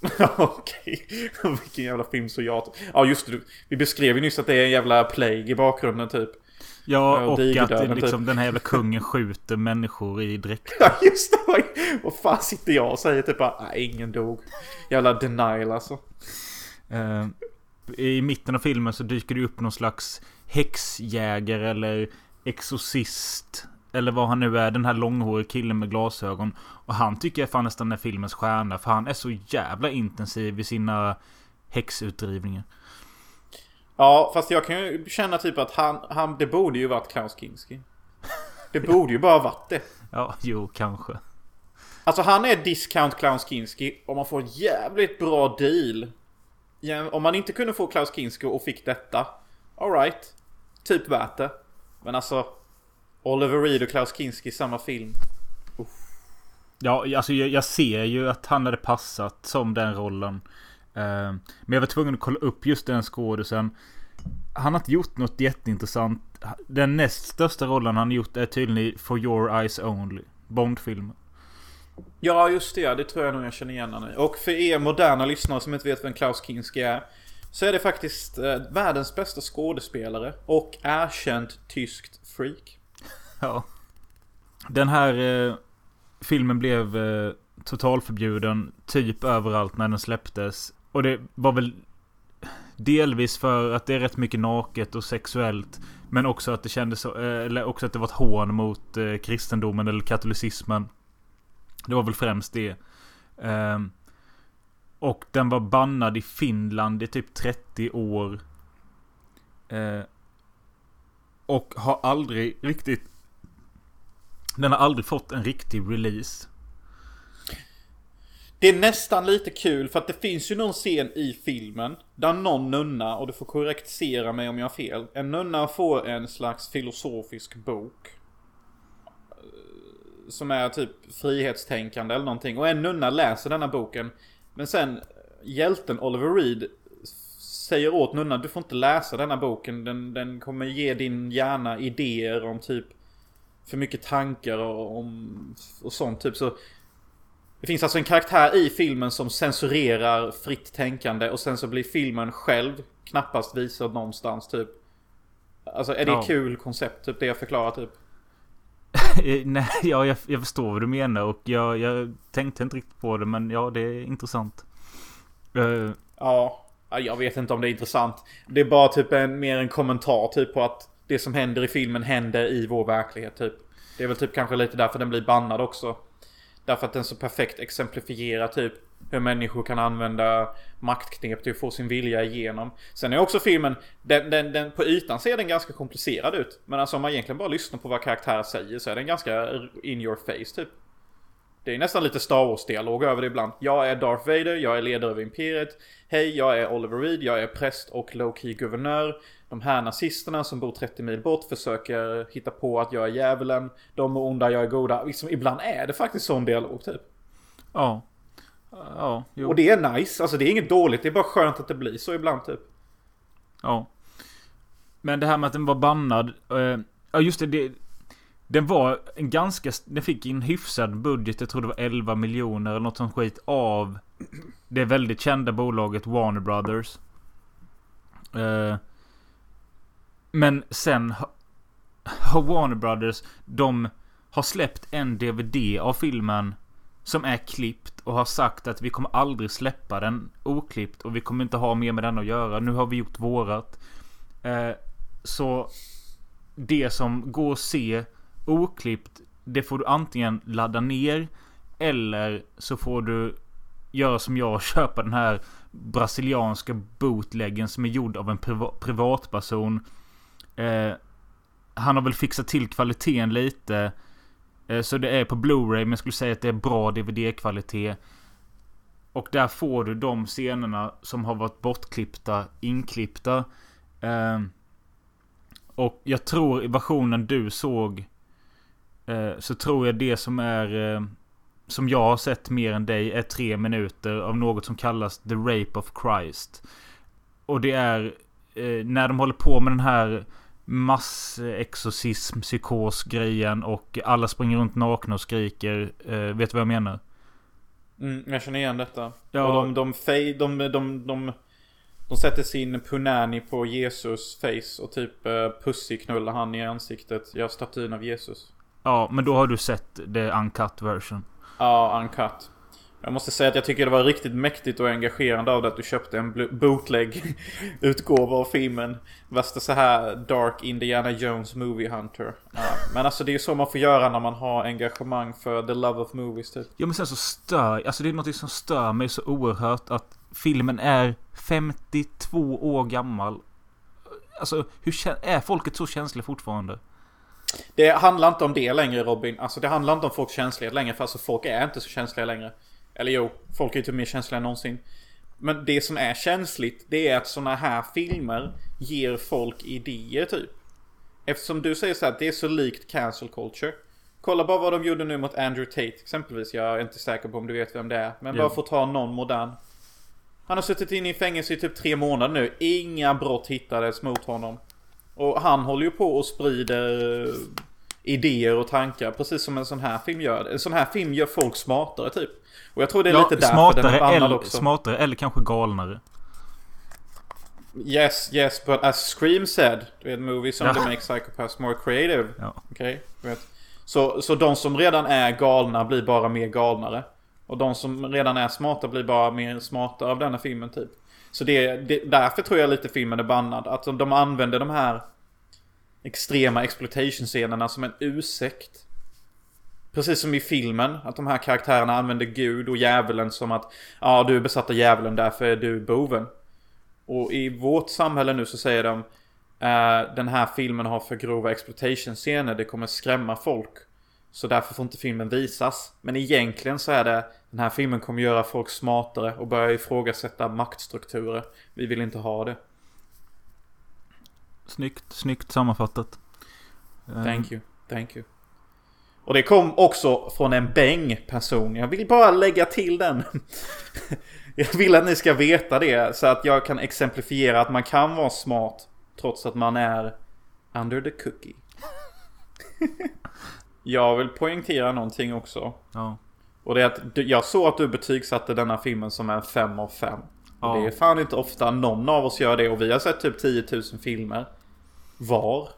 *laughs* Okej. Vilken jävla film så jag... Ja just det, vi beskrev ju nyss att det är en jävla plague i bakgrunden typ. Ja, och digerdöden, att liksom typ. den här jävla *laughs* kungen skjuter människor i dräkt. Ja just det! Vad fan sitter jag och säger typ bara, nej ingen dog. Jävla denial alltså. Eh, I mitten av filmen så dyker det upp någon slags häxjägare eller exorcist. Eller vad han nu är. Den här långhåriga killen med glasögon. Och han tycker jag fan nästan är filmens stjärna. För han är så jävla intensiv i sina häxutdrivningar. Ja, fast jag kan ju känna typ att han, han det borde ju varit Klaus Kinski. Det borde ju bara varit det. *laughs* Ja, jo, kanske. Alltså han är discount Klaus Kinski och man får en jävligt bra deal. Ja, Om man inte kunde få Klaus Kinski och fick detta. Alright. Typ värt det. Men alltså. Oliver Reed och Klaus Kinski i samma film. Ja, alltså jag, jag ser ju att han hade passat som den rollen. Eh, men jag var tvungen att kolla upp just den skådisen. Han har inte gjort något jätteintressant. Den näst största rollen han gjort är tydligen i For Your Eyes Only. Bondfilmen. Ja, just det. ja. Det tror jag nog jag känner igen nu. i. Och för er moderna lyssnare som inte vet vem Klaus Kinski är. Så är det faktiskt eh, världens bästa skådespelare. Och erkänt tyskt freak. Ja. Den här eh, filmen blev eh, totalförbjuden typ överallt när den släpptes. Och det var väl delvis för att det är rätt mycket naket och sexuellt. Men också att det kändes eh, eller också att det var ett hån mot eh, kristendomen eller katolicismen. Det var väl främst det. Ehm, och den var bannad i Finland i typ 30 år. Eh, och har aldrig riktigt... Den har aldrig fått en riktig release. Det är nästan lite kul för att det finns ju någon scen i filmen där någon nunna, och du får korrektsera mig om jag har fel. En nunna får en slags filosofisk bok. Som är typ frihetstänkande eller någonting. Och en nunna läser denna boken. Men sen hjälten Oliver Reed säger åt nunnan du får inte läsa denna boken. Den, den kommer ge din hjärna idéer om typ för mycket tankar och, om, och sånt typ. Så det finns alltså en karaktär i filmen som censurerar fritt tänkande och sen så blir filmen själv knappast visad någonstans typ. Alltså är det ett kul koncept typ det jag förklarar typ? *laughs* Eh, nej, ja, jag, jag förstår vad du menar och jag, jag tänkte inte riktigt på det men ja, det är intressant. Uh, Ja, ja, jag vet inte om det är intressant. Det är bara typ en, mer en kommentar typ på att det som händer i filmen händer i vår verklighet typ. Det är väl typ kanske lite därför den blir bannad också. Därför att den så perfekt exemplifierar typ hur människor kan använda maktknep till att få sin vilja igenom. Sen är också filmen, den, den, den, på ytan ser den ganska komplicerad ut. Men alltså om man egentligen bara lyssnar på vad karaktärer säger så är den ganska in your face typ. Det är nästan lite Star Wars-dialog över det ibland. Jag är Darth Vader, jag är ledare över Imperiet. Hej, jag är Oliver Reed, jag är präst och low-key guvernör. De här nazisterna som bor 30 mil bort försöker hitta på att jag är djävulen. De är onda, jag är goda. Liksom, ibland är det faktiskt sån dialog typ. Ja. Ja, jo. Och det är nice, alltså det är inget dåligt, det är bara skönt att det blir så ibland typ. Ja. Men det här med att den var bannad. Eh, ja just det, det. Den var en ganska... Den fick en hyfsad budget. Jag tror det var 11 miljoner eller något sånt skit. Av det väldigt kända bolaget Warner Brothers. Eh, men sen ha- har Warner Brothers. De har släppt en DVD av filmen. Som är klippt och har sagt att vi kommer aldrig släppa den oklippt. Och vi kommer inte ha mer med den att göra. Nu har vi gjort vårat. Eh, så det som går att se oklippt. Det får du antingen ladda ner. Eller så får du göra som jag och *laughs* köpa den här brasilianska bootleggen som är gjord av en priva privatperson. Eh, han har väl fixat till kvaliteten lite. Eh, så det är på Blu-ray men jag skulle säga att det är bra DVD-kvalitet. Och där får du de scenerna som har varit bortklippta, inklippta. Ehm, och jag tror i versionen du såg. Eh, så tror jag det som är... Eh, som jag har sett mer än dig är tre minuter av något som kallas The Rape of Christ. Och det är när de håller på med den här massexorcism, psykos-grejen och alla springer runt nakna och skriker. Eh, vet du vad jag menar? Mm, jag känner igen detta. Ja. Och de, de, fej, de, de, de, de, de sätter sin punani på Jesus face och typ eh, pussiknullar han i ansiktet. Gör statyn av Jesus. Ja, men då har du sett the uncut version. Ja, uncut. Jag måste säga att jag tycker det var riktigt mäktigt och engagerande av dig att du köpte en blu- bootleg *laughs* utgåva av filmen. Värsta så här Dark Indiana Jones Movie Hunter. Ja, men alltså det är ju så man får göra när man har engagemang för the love of movies typ. Ja men sen så stör, alltså det är något som stör mig så oerhört att filmen är 52 år gammal. Alltså hur är folket så känsliga fortfarande? Det handlar inte om det längre Robin. Alltså det handlar inte om folks känslighet längre. För alltså folk är inte så känsliga längre. Eller jo, folk är ju typ mer känsliga än någonsin. Men det som är känsligt, det är att såna här filmer ger folk idéer typ. Eftersom du säger så här, det är så likt cancel culture. Kolla bara vad de gjorde nu mot Andrew Tate exempelvis. Jag är inte säker på om du vet vem det är. Men bara för att ta någon modern. Han har suttit inne i fängelse i typ tre månader nu. Inga brott hittades mot honom. Och han håller ju på och sprider eh, idéer och tankar. Precis som en sån här film gör. En sån här film gör folk smartare typ. Och jag tror det är lite därför smartare, den är eller, också. smartare eller kanske galnare. Yes, yes, but as Scream said, det är en movie som Ja. ja. make psychopaths more creative. Ja. Okej, du vet. Så, så de som redan är galna blir bara mer galnare. Och de som redan är smarta blir bara mer smarta av denna filmen typ. Så det, det, därför tror jag lite filmen är bannad. Att de använder de här extrema exploitation-scenerna som en ursäkt. Precis som i filmen, att de här karaktärerna använder Gud och djävulen som att Ja, du är besatt av djävulen, därför är du boven. Och i vårt samhälle nu så säger de eh, Den här filmen har för grova exploitation-scener, det kommer skrämma folk. Så därför får inte filmen visas. Men egentligen så är det Den här filmen kommer göra folk smartare och börja ifrågasätta maktstrukturer. Vi vill inte ha det. Snyggt, snyggt sammanfattat. Eh, Thank you, thank you. Och det kom också från en Beng-person. Jag vill bara lägga till den. *laughs* Jag vill att ni ska veta det så att jag kan exemplifiera att man kan vara smart trots att man är under the cookie. *laughs* Jag vill poängtera någonting också. Ja. Och det är att jag såg att du betygsatte denna filmen som en 5 av 5. Ja. Det är fan inte ofta någon av oss gör det och vi har sett typ 10 000 filmer. Var.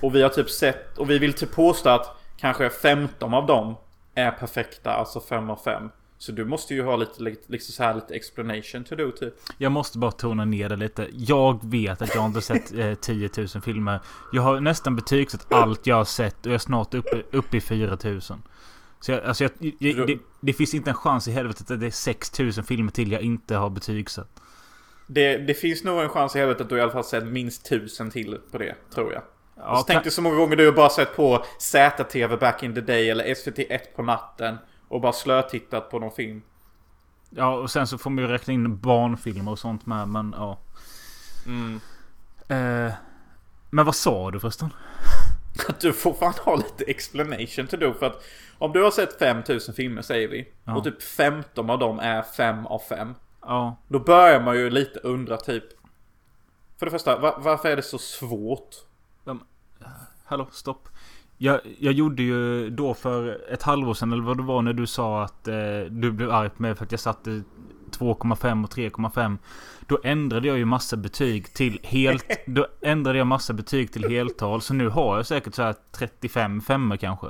Och vi har typ sett, och vi vill typ påstå att kanske 15 av dem är perfekta, alltså 5 av 5. Så du måste ju ha lite, liksom så här lite explanation to do typ. Jag måste bara tona ner det lite. Jag vet att jag inte sett eh, 10 000 filmer. Jag har nästan betygsatt allt jag har sett och jag är snart uppe, uppe i 4 000. Så jag, alltså jag, jag, det, det finns inte en chans i helvetet att det är 6000 filmer till jag inte har betygsatt. Det, det finns nog en chans i helvetet att du i alla fall sett minst tusen till på det, tror jag. Ja, så tänk dig så många gånger du har bara sett på ZTV back in the day eller SVT1 på natten. Och bara slötittat på någon film. Ja, och sen så får man ju räkna in barnfilmer och sånt med, men ja. Mm. Eh, men vad sa du förresten? *laughs* Att du får fan ha lite explanation to do för att om du har sett 5000 filmer säger vi. Ja. Och typ 15 av dem är 5 av 5. Ja. Då börjar man ju lite undra typ. För det första, va- varför är det så svårt? Hallå, stopp. Jag, jag gjorde ju då för ett halvår sedan, eller vad det var, när du sa att eh, du blev arg på mig för att jag satte 2,5 och 3,5. Då ändrade jag ju massa betyg till helt... *laughs* då ändrade jag massa betyg till heltal. Så nu har jag säkert så här 35 femmor kanske.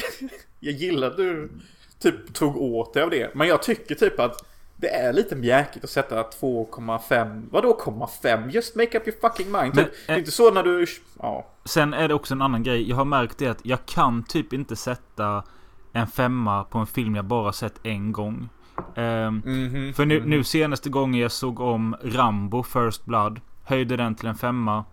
*laughs* Jag gillar att du typ tog åt dig av det. Men jag tycker typ att det är lite mjäkigt att sätta 2,5. Vadå 0,5? Just make up your fucking mind. Men, typ. eh, det är inte så när du... Ja. Sen är det också en annan grej. Jag har märkt det att jag kan typ inte sätta en femma på en film jag bara sett en gång. Ehm, Mhm, för nu, mhm. nu senaste gången jag såg om Rambo First Blood. Höjde den till en femma.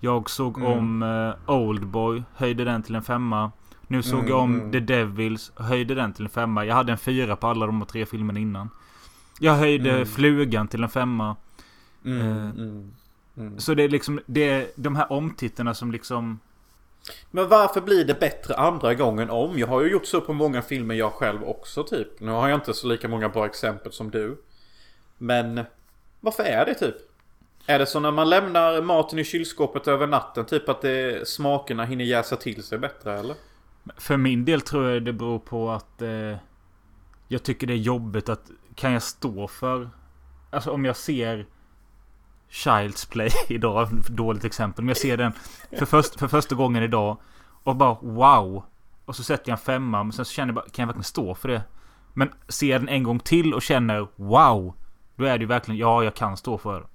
Jag såg Mm. om eh, Oldboy. Höjde den till en femma. Nu såg Mm, jag om mm. The Devils. Höjde den till en femma. Jag hade en fyra på alla de tre filmerna innan. Jag höjde Mm. Flugan till en femma. Mm, Eh, mm, mm. Så det är liksom det är de här omtitlarna som liksom... Men varför blir det bättre andra gången om? Jag har ju gjort så på många filmer jag själv också typ. Nu har jag inte så lika många bra exempel som du. Men varför är det typ? Är det så när man lämnar maten i kylskåpet över natten typ att det, smakerna hinner jäsa till sig bättre eller? För min del tror jag det beror på att eh, jag tycker det är jobbigt att kan jag stå för Alltså om jag ser Child's Play *laughs* idag, dåligt exempel. Men jag ser den för, först, för första gången idag och bara wow. Och så sätter jag en femma men sen så känner jag bara, kan jag verkligen stå för det? Men ser jag den en gång till och känner wow. Då är det ju verkligen, ja jag kan stå för det.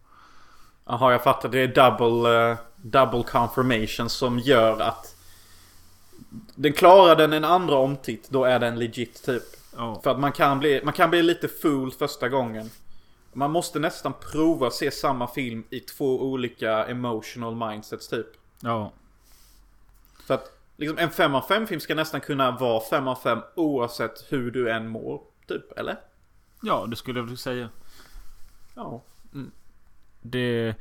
Jaha, jag fattar. Det är double, uh, double confirmation som gör att den klarar den en andra omtitt, då är den legit typ. Ja. För att man kan bli, man kan bli lite fooled första gången. Man måste nästan prova se samma film i två olika emotional mindsets typ. Ja. För att liksom en 5 av 5 film ska nästan kunna vara 5 av 5 oavsett hur du än mår. Typ, eller? Ja, det skulle jag vilja säga. Ja. Det...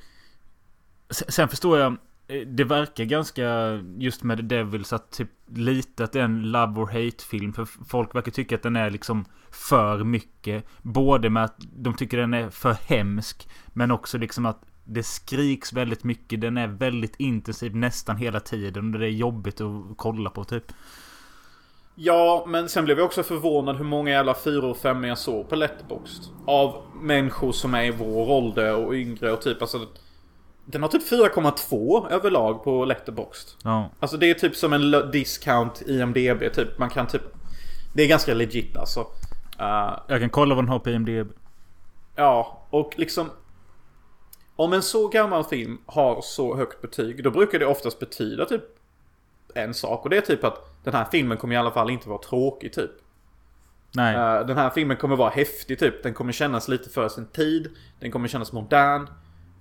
Sen sen förstår jag. Eh, det verkar ganska just med The Devils att typ lite att det är en love or hate film. För folk verkar tycka att den är liksom för mycket. Både med att de tycker den är för hemsk. Men också liksom att det skriks väldigt mycket. Den är väldigt intensiv nästan hela tiden. Och det är jobbigt att kolla på typ. Ja, men sen blev jag också förvånad hur många jävla 4 och 5 jag såg på Letterboxd. Av människor som är i vår ålder och yngre och typ alltså... Den har typ 4,2 överlag på Letterboxd. Ja. Alltså det är typ som en discount IMDB typ. Man kan typ... Det är ganska legit alltså. Uh, Jag kan kolla vad den har på IMDB. Ja, och liksom... Om en så gammal film har så högt betyg, då brukar det oftast betyda typ en sak. Och det är typ att den här filmen kommer i alla fall inte vara tråkig typ. Nej. Eh, den här filmen kommer vara häftig typ. Den kommer kännas lite för sin tid. Den kommer kännas modern.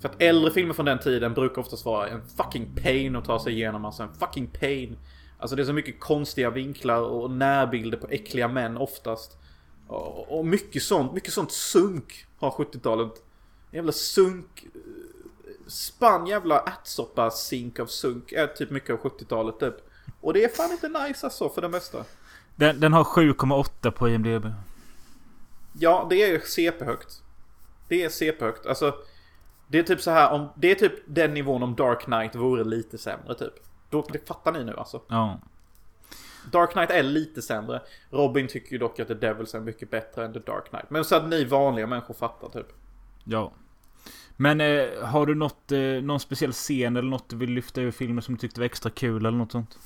För att äldre filmer från den tiden brukar oftast vara en fucking pain att ta sig igenom. Alltså en fucking pain. Alltså det är så mycket konstiga vinklar och närbilder på äckliga män oftast. Och, mycket sånt, mycket sånt sunk har 70-talet. Jävla sunk. Spann jävla ärtsoppa sink av sunk är typ mycket av 70-talet typ. Och det är fan inte nice alltså för det mesta. Den, den har 7,8 på IMDB. Ja, det är CP-högt. Det är CP-högt. Alltså, det är typ så här om... Det är typ den nivån om Dark Knight vore lite sämre typ. Då, det fattar ni nu alltså. Ja. Dark Knight är lite sämre. Robin tycker ju dock att The Devils är mycket bättre än The Dark Knight. Men så att ni vanliga människor fattar typ. Ja. Men eh, har du något, eh, någon speciell scen eller något du vill lyfta ur filmen som du tyckte var extra kul eller något sånt?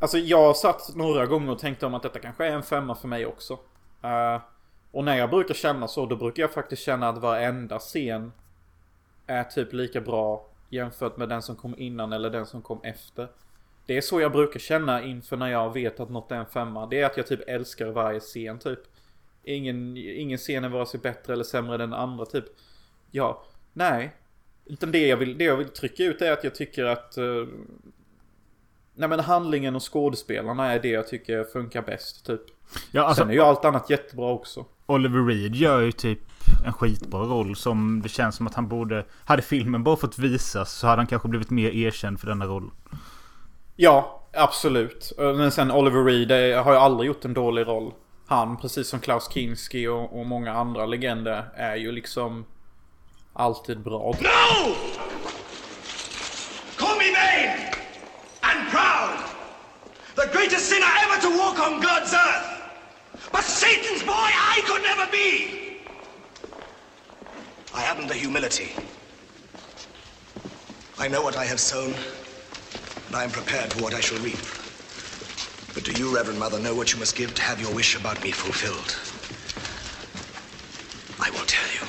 Alltså jag satt några gånger och tänkte om att detta kanske är en femma för mig också. Eh, och när jag brukar känna så, då brukar jag faktiskt känna att varenda scen är typ lika bra jämfört med den som kom innan eller den som kom efter. Det är så jag brukar känna inför när jag vet att något är en femma. Det är att jag typ älskar varje scen typ. Ingen, ingen scen är vare sig bättre eller sämre än den andra typ. Ja, nej. Utan det jag vill, det jag vill trycka ut är att jag tycker att... Uh, nej men handlingen och skådespelarna är det jag tycker funkar bäst typ. Ja, alltså, Sen är ju allt annat jättebra också. Oliver Reed gör ju typ en skitbra roll som det känns som att han borde... Hade filmen bara fått visas så hade han kanske blivit mer erkänd för denna roll. Ja, absolut. Men sen Oliver Reed har ju aldrig gjort en dålig roll. Han, precis som Klaus Kinski och, och många andra legender, är ju liksom alltid bra. No! Call me vain and proud. The greatest sinner ever to walk on God's earth. But Satan's boy I could never be. I haven't the humility. I know what I have sown, and I am prepared for what I shall reap. But do you, Reverend Mother, know what you must give to have your wish about me fulfilled? I will tell you.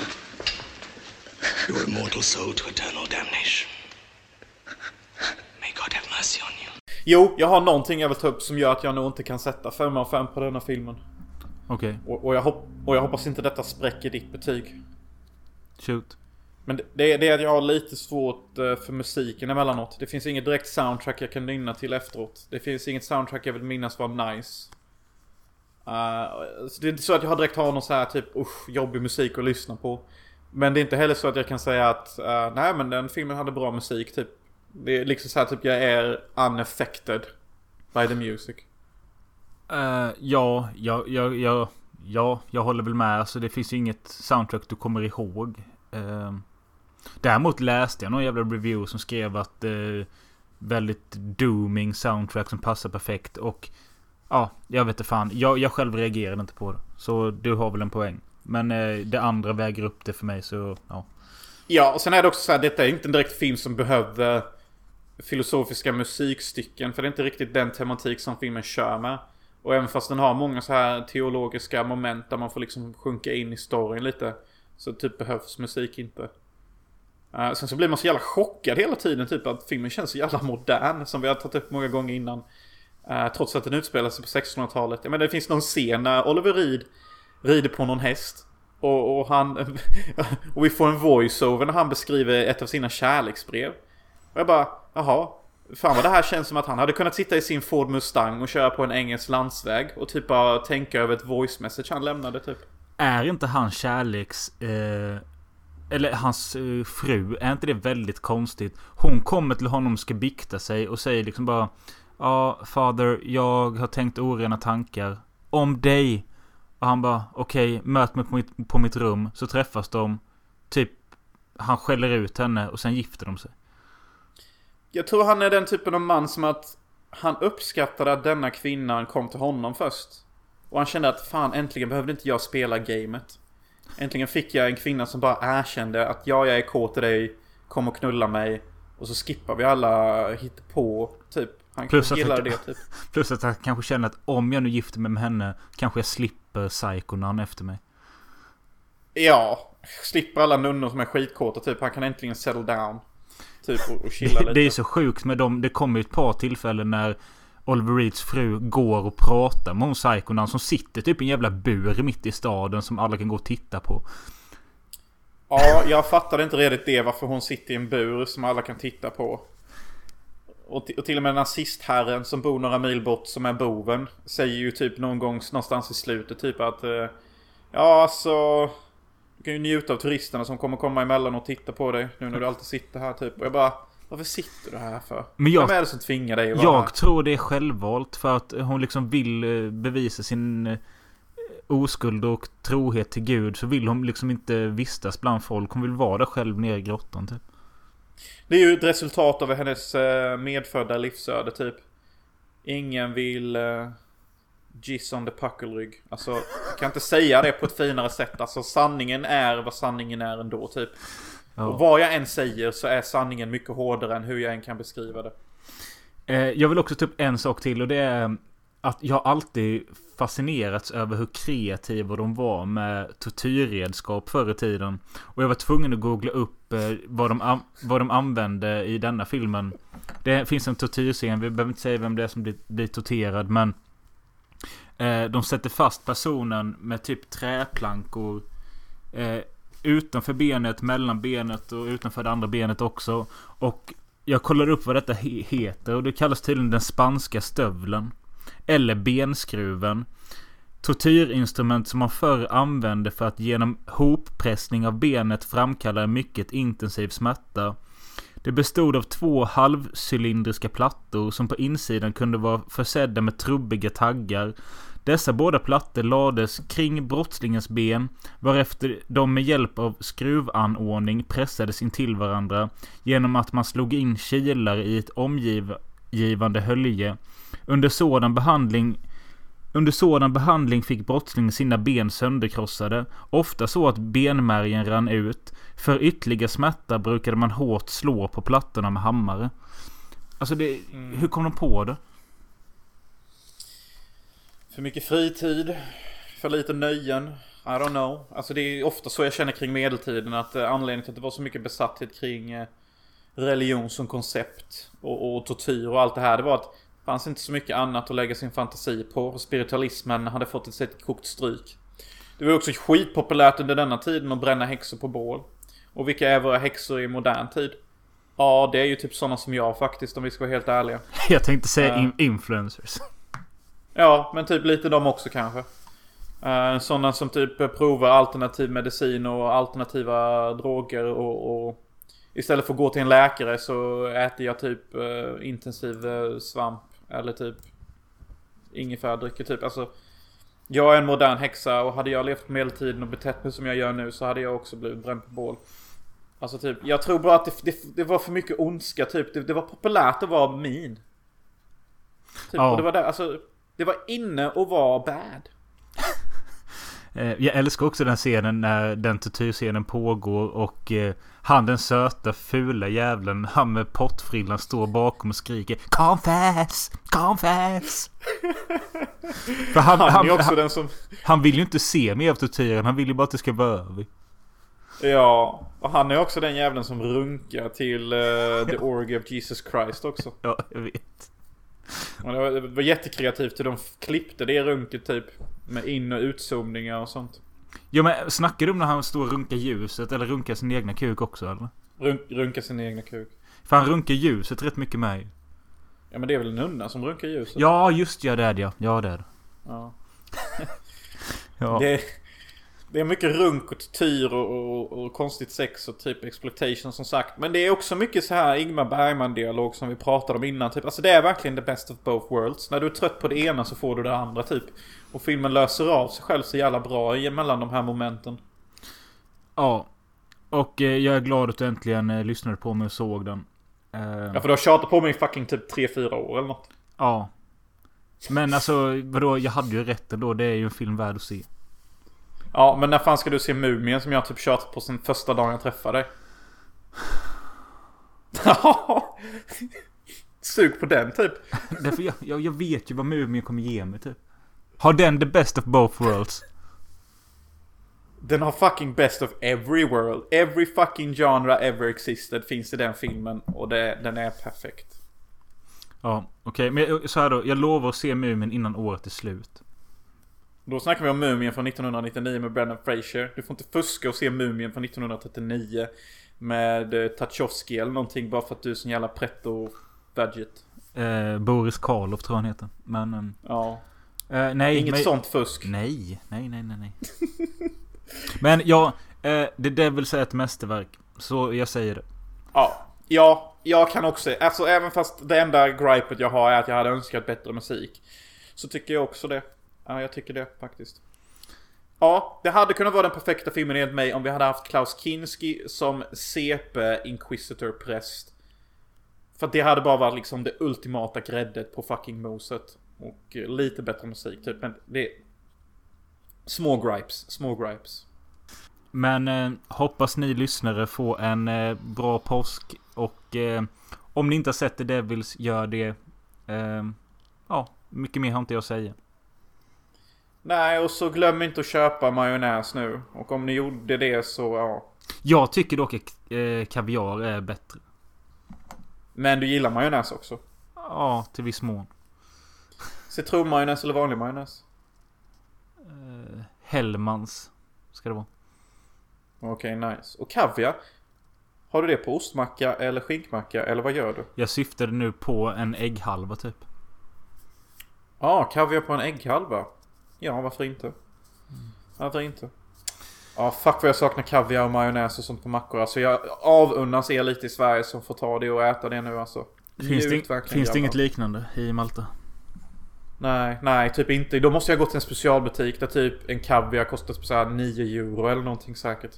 Your immortal soul to eternal damnation. May God have mercy on you. Jo, jag har någonting jag vill ta upp som gör att jag nog inte kan sätta 5 av 5 på denna filmen. Okej. Och, och, jag hopp, och jag hoppas inte detta spräcker ditt betyg. Shoot. Men det- det, är- det är att jag har lite svårt eh, för musiken emellanåt. Det finns inget direkt soundtrack jag kan nynna till efteråt. Det finns inget soundtrack jag vill minnas var nice. Eh, så det är inte så att jag direkt har någon så här typ usch, jobbig musik att lyssna på. Men det är inte heller så att jag kan säga att eh, nej men den filmen hade bra musik typ. Det är liksom så här typ jag är unaffected by the music. Uh, ja, ja, ja, ja, ja, jag håller väl med. Alltså det finns ju inget soundtrack du kommer ihåg. Uh, däremot läste jag någon jävla review som skrev att det är väldigt dooming soundtrack som passar perfekt. Och ja, jag vet inte fan. Jag, jag själv reagerade inte på det. Så du har väl en poäng. Men uh, det andra väger upp det för mig så ja. Ja, och sen är det också så här, detta är inte en direkt film som behöver filosofiska musikstycken. För det är inte riktigt den tematik som filmen kör med. Och även fast den har många så här teologiska moment där man får liksom sjunka in i storyn lite. Så typ behövs musik inte. Uh, sen så blir man så jävla chockad hela tiden typ att filmen känns så jävla modern. Som vi har tagit upp många gånger innan. Uh, trots att den utspelar sig på 1600-talet. Jag menar det finns någon scen när Oliver Reed rider på någon häst. Och, och han... *laughs* och vi får en voiceover när han beskriver ett av sina kärleksbrev. Och jag bara, jaha. Fan vad det här känns som att han hade kunnat sitta i sin Ford Mustang och köra på en engelsk landsväg. Och typ bara tänka över ett voice message han lämnade typ. Är inte hans kärleks... Eh, eller hans eh, fru, är inte det väldigt konstigt? Hon kommer till honom och ska bikta sig och säger liksom bara Ja, father, jag har tänkt orena tankar. Om dig. Och han bara, okej, möt mig på mitt, på mitt rum. Så träffas de. Typ, han skäller ut henne och sen gifter de sig. Jag tror han är den typen av man som att han uppskattade att denna kvinnan kom till honom först. Och han kände att fan äntligen behövde inte jag spela gamet. Äntligen fick jag en kvinna som bara erkände att ja, jag är kåt i dig, kom och knulla mig. Och så skippar vi alla på typ. Han Plus han, det typ. *laughs* plus att han kanske känner att om jag nu gifter mig med henne kanske jag slipper psykonan efter mig. Ja, slipper alla nunnor som är skitkåta typ. Han kan äntligen settle down. Typ och, och chilla lite. Det är så sjukt med dem. Det kommer ju ett par tillfällen när Oliver Reeds fru går och pratar med hon psykonan som sitter typ i en jävla bur mitt i staden som alla kan gå och titta på. Ja, jag fattade inte redigt det varför hon sitter i en bur som alla kan titta på. Och, och till och med nazistherren som bor några mil bort som är boven säger ju typ någon gång någonstans i slutet typ att eh, Ja alltså Du kan ju njuta av turisterna som kommer komma emellan och titta på dig nu när du alltid sitter här typ. Och jag bara Varför sitter du här för? Men jag- Vem är det som tvingar dig att vara här? Jag tror det är självvalt för att hon liksom vill eh, bevisa sin eh, oskuld och trohet till Gud. Så vill hon liksom inte vistas bland folk. Hon vill vara där själv nere i grottan typ. Det är ju ett resultat av hennes eh, medfödda livsöde typ. Ingen vill giss on the puckelrygg. Alltså, jag kan inte säga det på ett finare sätt. Alltså sanningen är vad sanningen är ändå typ. Ja. Och vad jag än säger så är sanningen mycket hårdare än hur jag än kan beskriva det. Eh, jag vill också ta upp en sak till och det är att jag alltid fascinerats över hur kreativa de var med tortyrredskap förr i tiden. Och jag var tvungen att googla upp eh, vad, de vad de använde i denna filmen. Det finns en tortyrscen, vi behöver inte säga vem det är som blir, blir torterad, men Eh, de sätter fast personen med typ träplankor eh, utanför benet, mellan benet och utanför det andra benet också. Och jag kollar upp vad detta heter och det kallas tydligen den spanska stövlen. Eller benskruven. Tortyrinstrument som man förr använde för att genom hoppressning av benet framkalla en mycket intensiv smärta. Det bestod av två halvcylindriska plattor som på insidan kunde vara försedda med trubbiga taggar. Dessa båda plattor lades kring brottslingens ben varefter de med hjälp av skruvanordning pressades in till varandra genom att man slog in kilar i ett omgivande hölje. Under sådan behandling under sådan behandling fick brottslingen sina ben sönderkrossade, ofta så att benmärgen rann ut. För ytterligare smärta brukade man hårt slå på plattorna med hammare. Alltså det, hur kom de på det? För mycket fritid. För lite nöjen. I don't know. Alltså det är ofta så jag känner kring medeltiden. Att eh, anledningen till att det var så mycket besatthet kring eh, religion som koncept. Och, och tortyr och allt det här. Det var att fanns inte så mycket annat att lägga sin fantasi på. Och spiritualismen hade fått ett sätt kokt stryk. Det var också skitpopulärt under denna tiden att bränna häxor på bål. Och vilka är våra häxor i modern tid? Ja, det är ju typ sådana som jag faktiskt om vi ska vara helt ärliga. *laughs* Jag tänkte säga in- influencers. Ja, men typ lite de också kanske. Uh, sådana som typ eh, provar alternativ medicin och alternativa droger och, och istället för att gå till en läkare så äter jag typ eh, intensiv eh, svamp eller typ ingefärdrycker typ. Alltså, jag är en modern häxa och hade jag levt på medeltiden och betett mig som jag gör nu så hade jag också blivit bränd på bål. Alltså typ, jag tror bara att det, det, det var för mycket ondska typ. Det, det var populärt att vara min. Typ, Ja. och det var där, alltså, det var inne att vara bad. Eh, Jag älskar också den scenen när den tortyrscenen pågår och eh, han den söta fula jävlen, han med pottfrillan står bakom och skriker Confess! Confess! För han, Han är också han, den som... han vill ju inte se mer av tortyren, han vill ju bara att det ska vara över. Ja, och han är också den jävlen som runkar till eh, The Orgy of Jesus Christ också. Ja, jag vet. Och det, var, det var jättekreativt hur de klippte det runket typ. Med in och utzoomningar och sånt. Ja men snackar du om när han står och runkar ljuset eller runkar sin egna kuk också eller? Runk, runka sin egna kuk. För han runkar ljuset rätt mycket med. Ja men det är väl nunna som runkar ljuset? Ja just ja det är det ja. Ja det är det. Ja. *laughs* Ja. Det, det är mycket runk och tortyr och, och, och konstigt sex och typ exploitation som sagt. Men det är också mycket så här Ingmar Bergman-dialog som vi pratade om innan. Typ. Alltså det är verkligen the best of both worlds. När du är trött på det ena så får du det andra typ. Och filmen löser av sig själv så jävla bra mellan de här momenten. Ja. Och eh, jag är glad att du äntligen eh, lyssnade på mig och såg den. Eh, Ja för du har tjatat på mig i fucking typ 3-4 år eller något. Ja. Men alltså vadå, jag hade ju rätt ändå. Det är ju en film värd att se. Ja men när fan ska du se Mumien som jag typ tjatat på sen första dagen jag träffade dig? *laughs* Sug på den typ. Därför jag, jag, jag vet ju vad Mumien kommer ge mig typ. Har den the best of both worlds? Den har fucking best of every world. Every fucking genre ever existed finns i den filmen. Och det, den är perfekt. Ja, okej. Men jag- så här då. Jag lovar att se Mumien innan året är slut. Då snackar vi om Mumien från 1999 med Brendan Fraser. Du får inte fuska och se Mumien från 1939 med eh, Tachowski eller någonting bara för att du är sån jävla pretto budget. Eh, Boris Karloff tror jag han heter. Men... ehm, Ja. eh, nej. Inget men- sånt fusk. Nej, nej, nej, nej, nej. Men ja, eh, The Devils är ett mästerverk. Så jag säger det. Ja, ja, jag kan också. Alltså även fast det enda gripet jag har är att jag hade önskat bättre musik. Så tycker jag också det. Ja, jag tycker det faktiskt. Ja, det hade kunnat vara den perfekta filmen enligt mig om vi hade haft Klaus Kinski som CP Inquisitor präst. För det hade bara varit liksom det ultimata gräddet på fucking moset. Och eh, lite bättre musik typ. Men det. Små gripes, små gripes. Men eh, hoppas ni lyssnare får en eh, bra påsk. Och eh, om ni inte har sett The Devils, gör det. Eh, ja, Mycket mer har inte jag att säga. Nej, och så glöm inte att köpa majonnäs nu. Och om ni gjorde det så, ja. Jag tycker dock att eh, kaviar är bättre. Men du gillar majonnäs också? Ja, till viss mån. Citronmajonnäs eller vanlig majonnäs? Eh, Hellmans ska det vara. Okej, nice. Och kaviar? Har du det på ostmacka eller skinkmacka eller vad gör du? Jag syftade nu på en ägghalva typ. Ja, ah, kaviar på en ägghalva. Ja, varför inte? Varför inte? Ja, fuck vad jag saknar kaviar och majonnäs och sånt på mackor. Alltså jag avundas er lite i Sverige som får ta det och äta det nu alltså. Finns, Njut det, finns det inget liknande i Malta? Nej, nej, typ inte. Då måste jag gå till en specialbutik där typ en kaviar kostar typ så här 9 euro eller någonting säkert.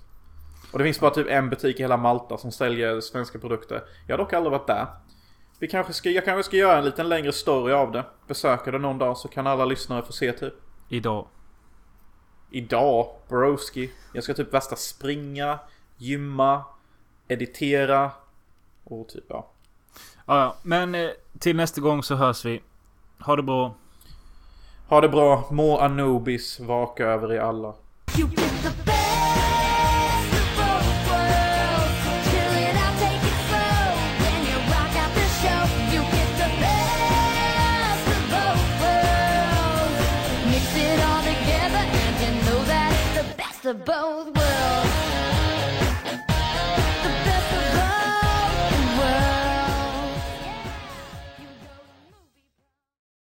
Och det finns bara typ en butik i hela Malta som säljer svenska produkter. Jag har dock aldrig varit där. Vi kanske ska, jag kanske ska göra en liten längre story av det. Besöka det någon dag så kan alla lyssnare få se typ. Idag. Idag, broski. Jag ska typ värsta springa, gymma, editera och typ ja. Ja, ja. Men eh, till nästa gång så hörs vi. Ha det bra. Ha det bra, må Anubis vaka över er alla. The best of both worlds.